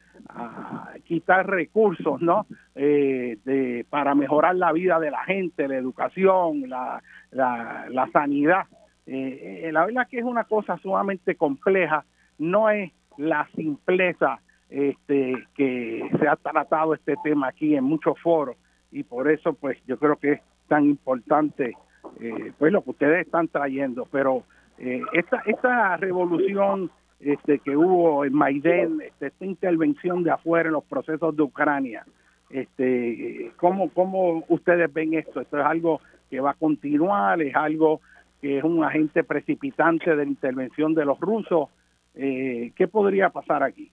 quitar recursos, ¿no? Eh, de, para mejorar la vida de la gente, la educación, la, la, sanidad. Eh, eh, la verdad que es una cosa sumamente compleja, no es la simpleza este, que se ha tratado este tema aquí en muchos foros y por eso pues yo creo que es tan importante eh, pues lo que ustedes están trayendo. Pero eh, esta esta revolución este que hubo en Maidén este, esta intervención de afuera en los procesos de Ucrania este cómo cómo ustedes ven esto esto es algo que va a continuar es algo que es un agente precipitante de la intervención de los rusos eh, qué podría pasar aquí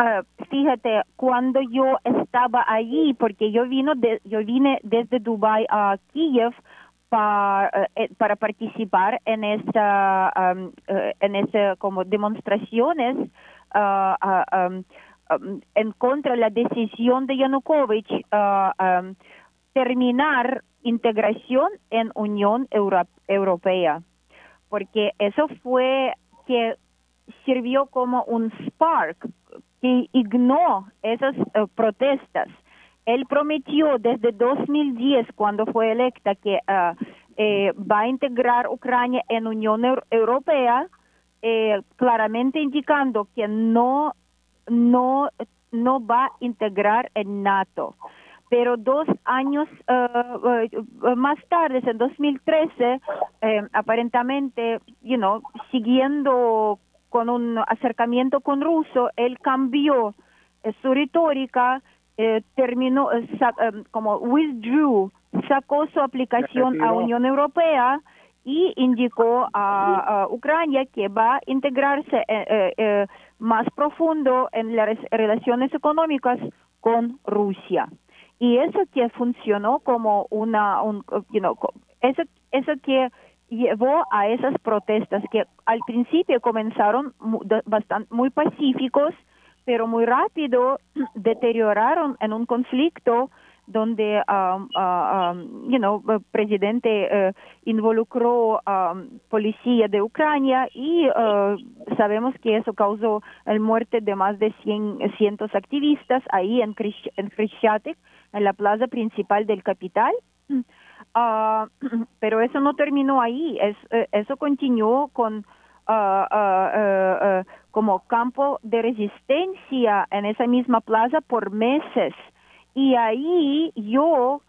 Uh, fíjate, cuando yo estaba allí, porque yo vino de, yo vine desde Dubai a Kiev para, eh, para participar en esa um, en esa como demostraciones um, um, en contra de la decisión de Yanukovych terminar integración en Unión Euro Europea, porque eso fue que sirvió como un spark que ignó esas eh, protestas. Él prometió desde 2010, cuando fue electa, que ah, eh, va a integrar Ucrania en Unión Europea, eh, claramente indicando que no, no, no va a integrar en NATO. Pero dos años más tarde, en 2013, aparentemente, you know, siguiendo con un acercamiento con ruso, él cambió eh, su retórica, eh, terminó, eh, como withdrew, sacó su aplicación a Unión Europea y indicó a, Ucrania que va a integrarse más profundo en las relaciones económicas con Rusia. Y eso que funcionó como una, un, you know, eso, eso que llevó a esas protestas que al principio comenzaron bastante, muy pacíficos, pero muy rápido [clears throat] deterioraron en un conflicto donde um, uh, um, you know, el presidente uh, involucró a um, policía de Ucrania y uh, sabemos que eso causó la muerte de más de 100 cientos activistas ahí en, en en la plaza principal del capital. Uh, [clears throat] pero eso no terminó ahí, eh, eso continuó con como campo de resistencia en esa misma plaza por meses. Y ahí yo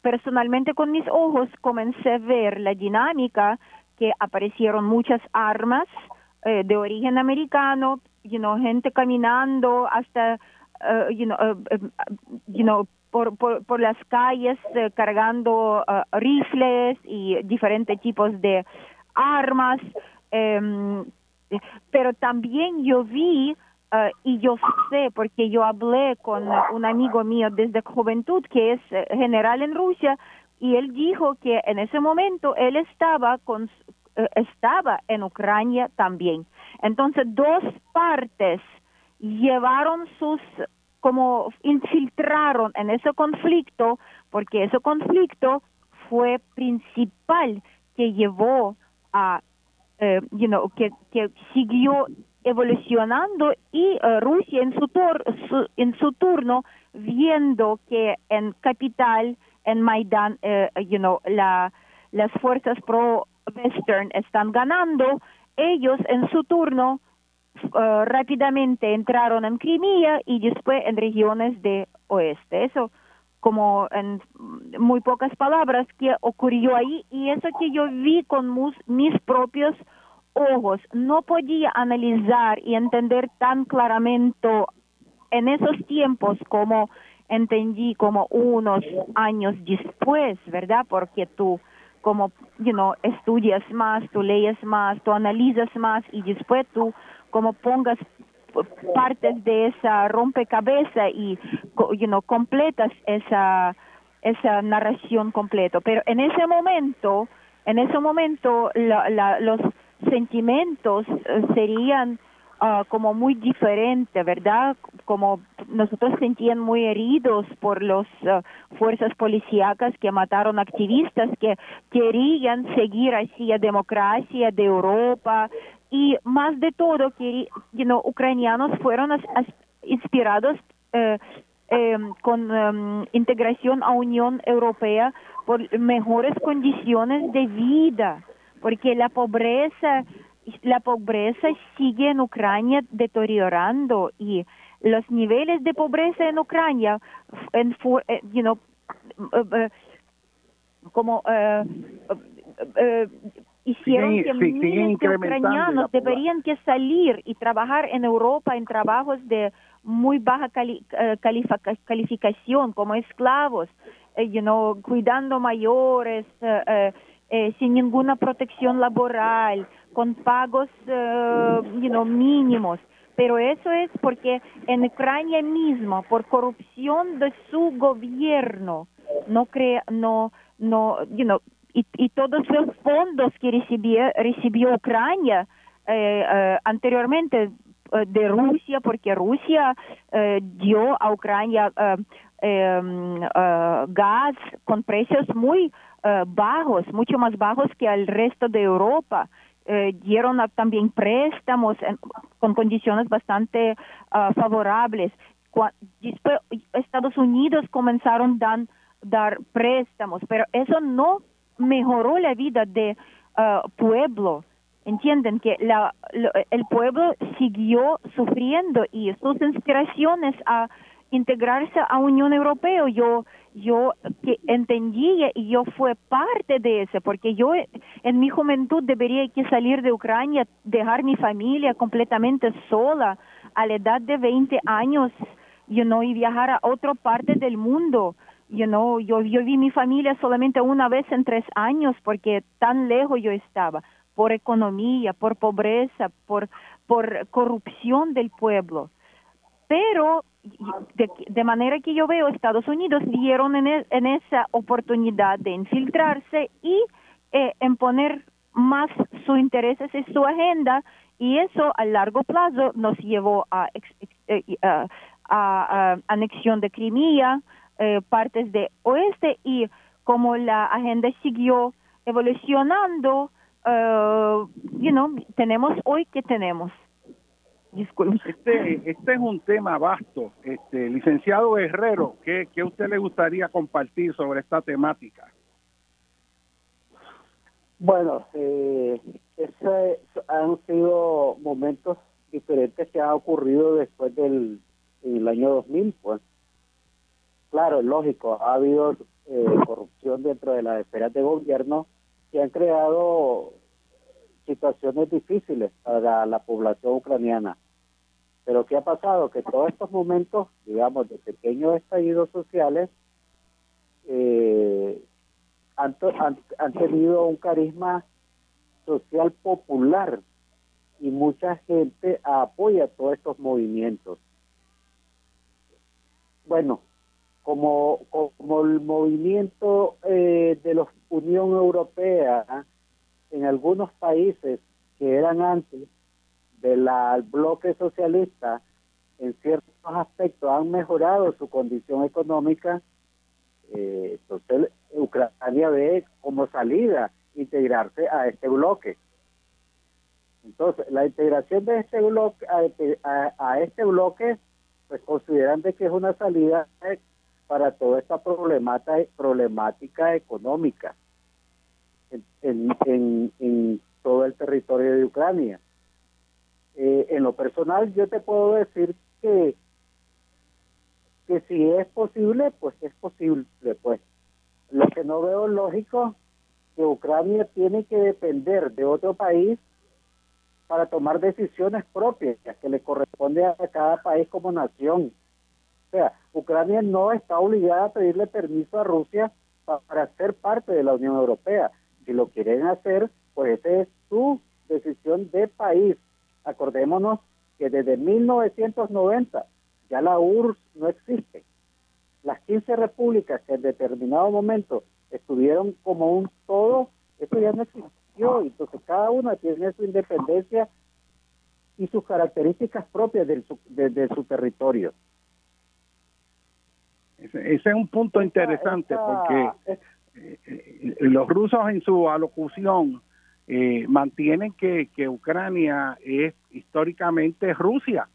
personalmente con mis ojos comencé a ver la dinámica que aparecieron muchas armas de origen americano, you know, gente caminando hasta, know, you know, por, por, por las calles eh, cargando uh, rifles y diferentes tipos de armas. Um, pero también yo vi uh, y yo sé, porque yo hablé con un amigo mío desde juventud que es eh, general en Rusia, y él dijo que en ese momento él estaba con estaba en Ucrania también. Entonces, dos partes llevaron sus como infiltraron en ese conflicto, porque ese conflicto fue principal que llevó a, eh, you know, que, que siguió evolucionando y uh, Rusia en su, tur su, en su turno viendo que en capital en Maidán uh, you know la las fuerzas pro western están ganando ellos en su turno Uh, rápidamente entraron en Crimea y después en regiones de oeste. Eso como en muy pocas palabras que ocurrió ahí y eso que yo vi con mis propios ojos. No podía analizar y entender tan claramente en esos tiempos como entendí como unos años después, ¿verdad? Porque tú como, you know, estudias más, tú lees más, tú analizas más y después tú como pongas partes de esa rompecabezas y you know, completas esa esa narración completo pero en ese momento en ese momento la, los sentimientos eh, serían uh, como muy diferentes, ¿verdad? Como nosotros sentían muy heridos por las uh, fuerzas policíacas que mataron activistas que querían seguir hacia democracia de Europa, y más de todo que ucranianos fueron inspirados eh, em, con em, integración a Unión Europea por mejores condiciones de vida, porque la pobreza la pobreza sigue en Ucrania deteriorando y los niveles de pobreza en Ucrania eh, eh, como hicieron que miles de ucranianos deberían que salir y trabajar en Europa en trabajos de muy baja eh, calificación como esclavos, eh, you know, cuidando mayores, eh, sin ninguna protección laboral, con pagos you know, mínimos. Pero eso es porque en Ucrania mismo, por corrupción de su gobierno, no crea, no, no, you know, y, y todos los fondos que recibió, recibió Ucrania eh, eh, anteriormente eh, de Rusia, porque Rusia dio a Ucrania em, gas con precios muy bajos, mucho más bajos que al resto de Europa. dieron también préstamos con condiciones bastante favorables. después Estados Unidos comenzaron a dar préstamos, pero eso no mejoró la vida de uh, pueblo. Entienden que la, el pueblo siguió sufriendo y sus inspiraciones a integrarse a Unión Europea, yo yo que entendía y yo fue parte de eso, porque yo en mi juventud debería que salir de Ucrania, dejar mi familia completamente sola. A la edad de 20 años, you know, y viajar a otra parte del mundo you know, yo, yo vi mi familia solamente una vez en tres años porque tan lejos yo estaba, por economía, por pobreza, por, por corrupción del pueblo. Pero de, manera que yo veo, Estados Unidos dieron en, e, esa oportunidad de infiltrarse y eh, en más sus intereses en su agenda y eso a largo plazo nos llevó a, eh, a, a anexión de Crimea, eh, partes de oeste y como la agenda siguió evolucionando, uh, you know, tenemos hoy que tenemos. Disculpe. Este, este es un tema vasto. Este, licenciado Herrero, ¿qué, ¿qué usted le gustaría compartir sobre esta temática? Bueno, eh, han sido momentos diferentes que han ocurrido después del el año 2000, pues. Claro, lógico, ha habido eh, corrupción dentro de las esferas de gobierno que han creado situaciones difíciles para la población ucraniana. Pero ¿qué ha pasado? Que todos estos momentos, digamos, de pequeños estallidos sociales, eh, han, han, tenido un carisma social popular y mucha gente apoya todos estos movimientos. Bueno, como, como el movimiento eh, de la Unión Europea en algunos países que eran antes del bloque socialista, en ciertos aspectos han mejorado su condición económica, eh, entonces Ucrania ve como salida integrarse a este bloque. Entonces, la integración de este bloque a, este, este bloque, pues consideran de que es una salida para toda esta problemática, problemática económica en, en, todo el territorio de Ucrania. Eh, en lo personal, yo te puedo decir que que si es posible, pues es posible, pues. Lo que no veo lógico que Ucrania tiene que depender de otro país para tomar decisiones propias que le corresponde a cada país como nación. O sea, Ucrania no está obligada a pedirle permiso a Rusia para ser parte de la Unión Europea. Si lo quieren hacer, pues esa es su decisión de país. Acordémonos que desde 1990 ya la URSS no existe. Las 15 repúblicas que en determinado momento estuvieron como un todo, eso ya no existió, entonces cada una tiene su independencia y sus características propias de su, de, su territorio. Ese, es un punto interesante porque eh, eh, los rusos en su alocución eh, mantienen que, que Ucrania es históricamente Rusia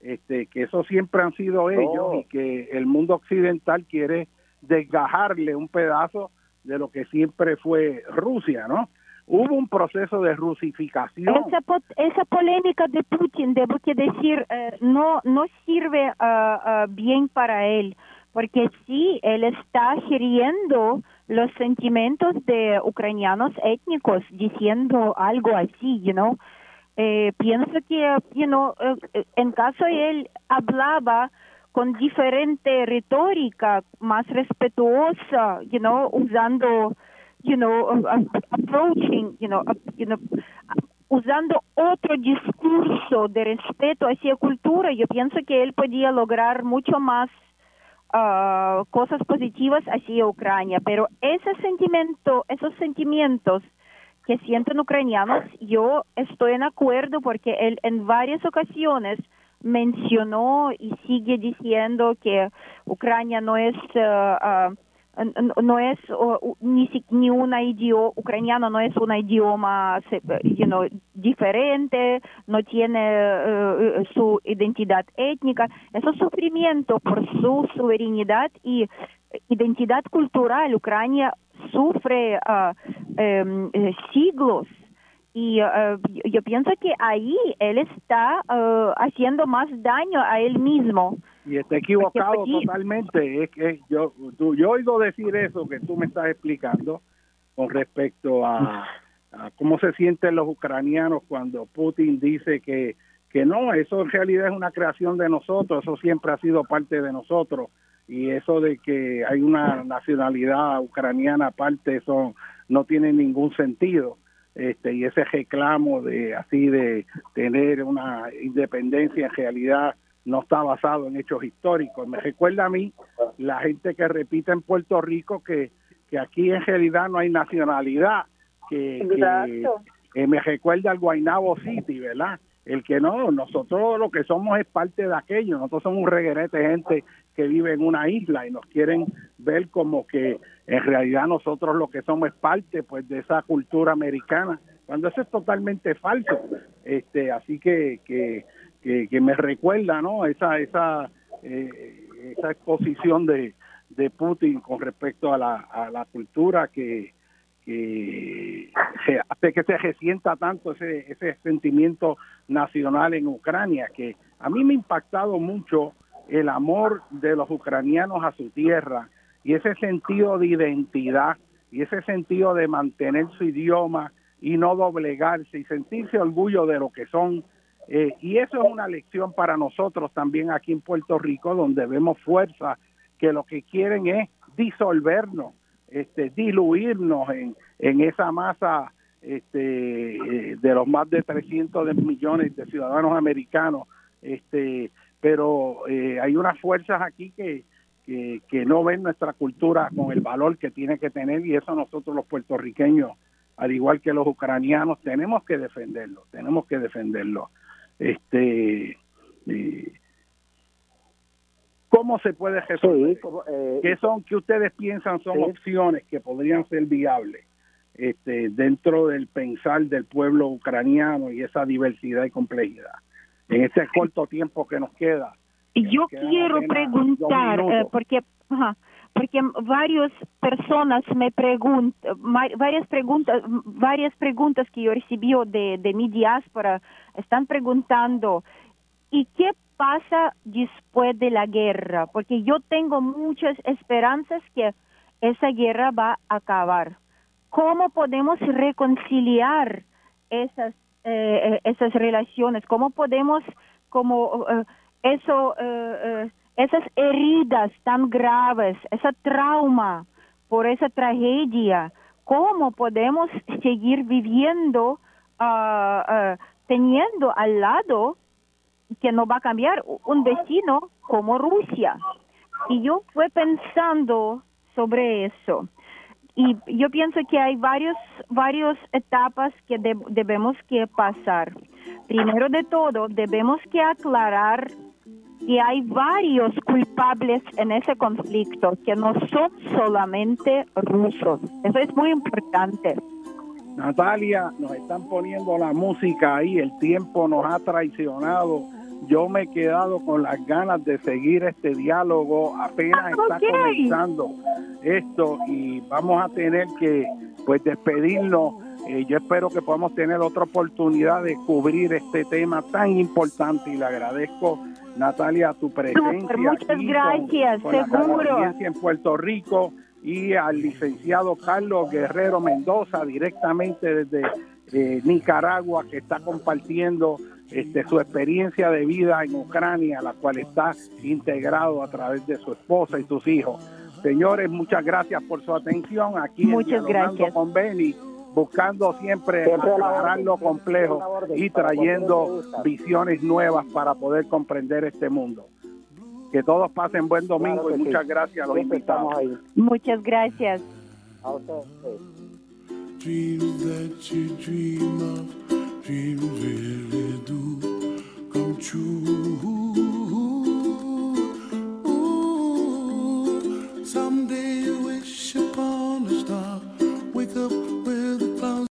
este, que eso siempre han sido ellos y que el mundo occidental quiere desgajarle un pedazo de lo que siempre fue Rusia, ¿no? Hubo un proceso de rusificación. Esa, esa polémica de Putin, debo que decir, eh, no, no sirve ah, ah, bien para él, porque sí, él está hiriendo los sentimientos de ucranianos étnicos, diciendo algo así, you know, eh, pienso que, you know, eh, en caso él hablaba con diferente retórica, más respetuosa, you know, usando, you know, approaching, you know, you know, usando otro discurso de respeto hacia cultura, yo pienso que él podía lograr mucho más uh, cosas positivas hacia Ucrania, pero ese sentimiento, esos sentimientos que sienten ucranianos, yo estoy en acuerdo porque él en varias ocasiones mencionó y sigue diciendo que Ucrania no es uh, uh, no es uh, ni, ni una idioma ucraniano no es un idioma you know, diferente no tiene su identidad étnica. Es un sufrimiento por su soberanía y identidad cultural. Ucrania sufre uh, siglos. Y uh, yo pienso que ahí él está uh, haciendo más daño a él mismo. Y está equivocado totalmente. Es que yo, yo oigo decir eso que tú me estás explicando con respecto a, a, cómo se sienten los ucranianos cuando Putin dice que, que no, eso en realidad es una creación de nosotros, eso siempre ha sido parte de nosotros. Y eso de que hay una nacionalidad ucraniana aparte eso no tiene ningún sentido. Este y ese reclamo de así de tener una independencia en realidad no está basado en hechos históricos. Me recuerda a mí la gente que repite en Puerto Rico que que aquí en realidad no hay nacionalidad que, que me recuerda al Guaynabo City verdad el que no, nosotros lo que somos es parte de aquello, nosotros somos un reguerete de gente que vive en una isla y nos quieren ver como que en realidad nosotros lo que somos es parte pues de esa cultura americana, cuando eso es totalmente falso. Este, así que, que, que, me recuerda, ¿no? Esa esa eh, esa exposición de, de Putin con respecto a la, a la cultura que que se hace que se resienta tanto ese, ese sentimiento nacional en Ucrania, que a mí me ha impactado mucho el amor de los ucranianos a su tierra y ese sentido de identidad y ese sentido de mantener su idioma y no doblegarse y sentirse orgullo de lo que son. Eh, y eso es una lección para nosotros también aquí en Puerto Rico, donde vemos fuerzas que lo que quieren es disolvernos, este, diluirnos en, en esa masa este, eh, de los más de 300 millones de ciudadanos americanos. Este, pero eh, hay unas fuerzas aquí que, que, no ven nuestra cultura con el valor que tiene que tener y eso nosotros los puertorriqueños, al igual que los ucranianos, tenemos que defenderlo, tenemos que defenderlo. Este, eh, ¿Cómo se puede resolver? Eh, ¿Qué son, que ustedes piensan son opciones que podrían ser viables este, dentro del pensar del pueblo ucraniano y esa diversidad y complejidad? En este corto tiempo que nos queda, yo quiero preguntar, eh, porque, porque varias personas me preguntan, varias preguntas, que yo recibí de, de mi diáspora están preguntando, ¿y qué pasa después de la guerra? Porque yo tengo muchas esperanzas que esa guerra va a acabar. ¿Cómo podemos reconciliar esas, eh, eh, esas relaciones? ¿Cómo podemos como eso, eh, eh, esas heridas tan graves, ese trauma por esa tragedia, ¿cómo podemos seguir viviendo, ah, teniendo al lado que no va a cambiar un vecino como Rusia? Y yo fui pensando sobre eso. Y yo pienso que hay varios, varias etapas que debemos que pasar. Primero de todo, debemos que aclarar y hay varios culpables en ese conflicto que no son solamente rusos. Eso es muy importante. Natalia, nos están poniendo la música ahí, el tiempo nos ha traicionado. Yo me he quedado con las ganas de seguir este diálogo, apenas ah, está comenzando esto y vamos a tener que pues despedirnos. Eh, yo espero que podamos tener otra oportunidad de cubrir este tema tan importante y le agradezco Natalia, tu presencia. muchas gracias, seguro. en Puerto Rico y al licenciado Carlos Guerrero Mendoza, directamente desde eh, Nicaragua, que está compartiendo este, su experiencia de vida en Ucrania, la cual está integrado a través de su esposa y sus hijos. Señores, muchas gracias por su atención. Aquí muchas gracias. con Beni buscando siempre, siempre aclarar lo complejo y trayendo visiones nuevas para poder comprender este mundo. Que todos pasen buen domingo claro y muchas sí. gracias a los siempre invitados. Muchas gracias. Dreams that you dream of, dreams really do come true. Ooh, someday you wish upon a star, wake up.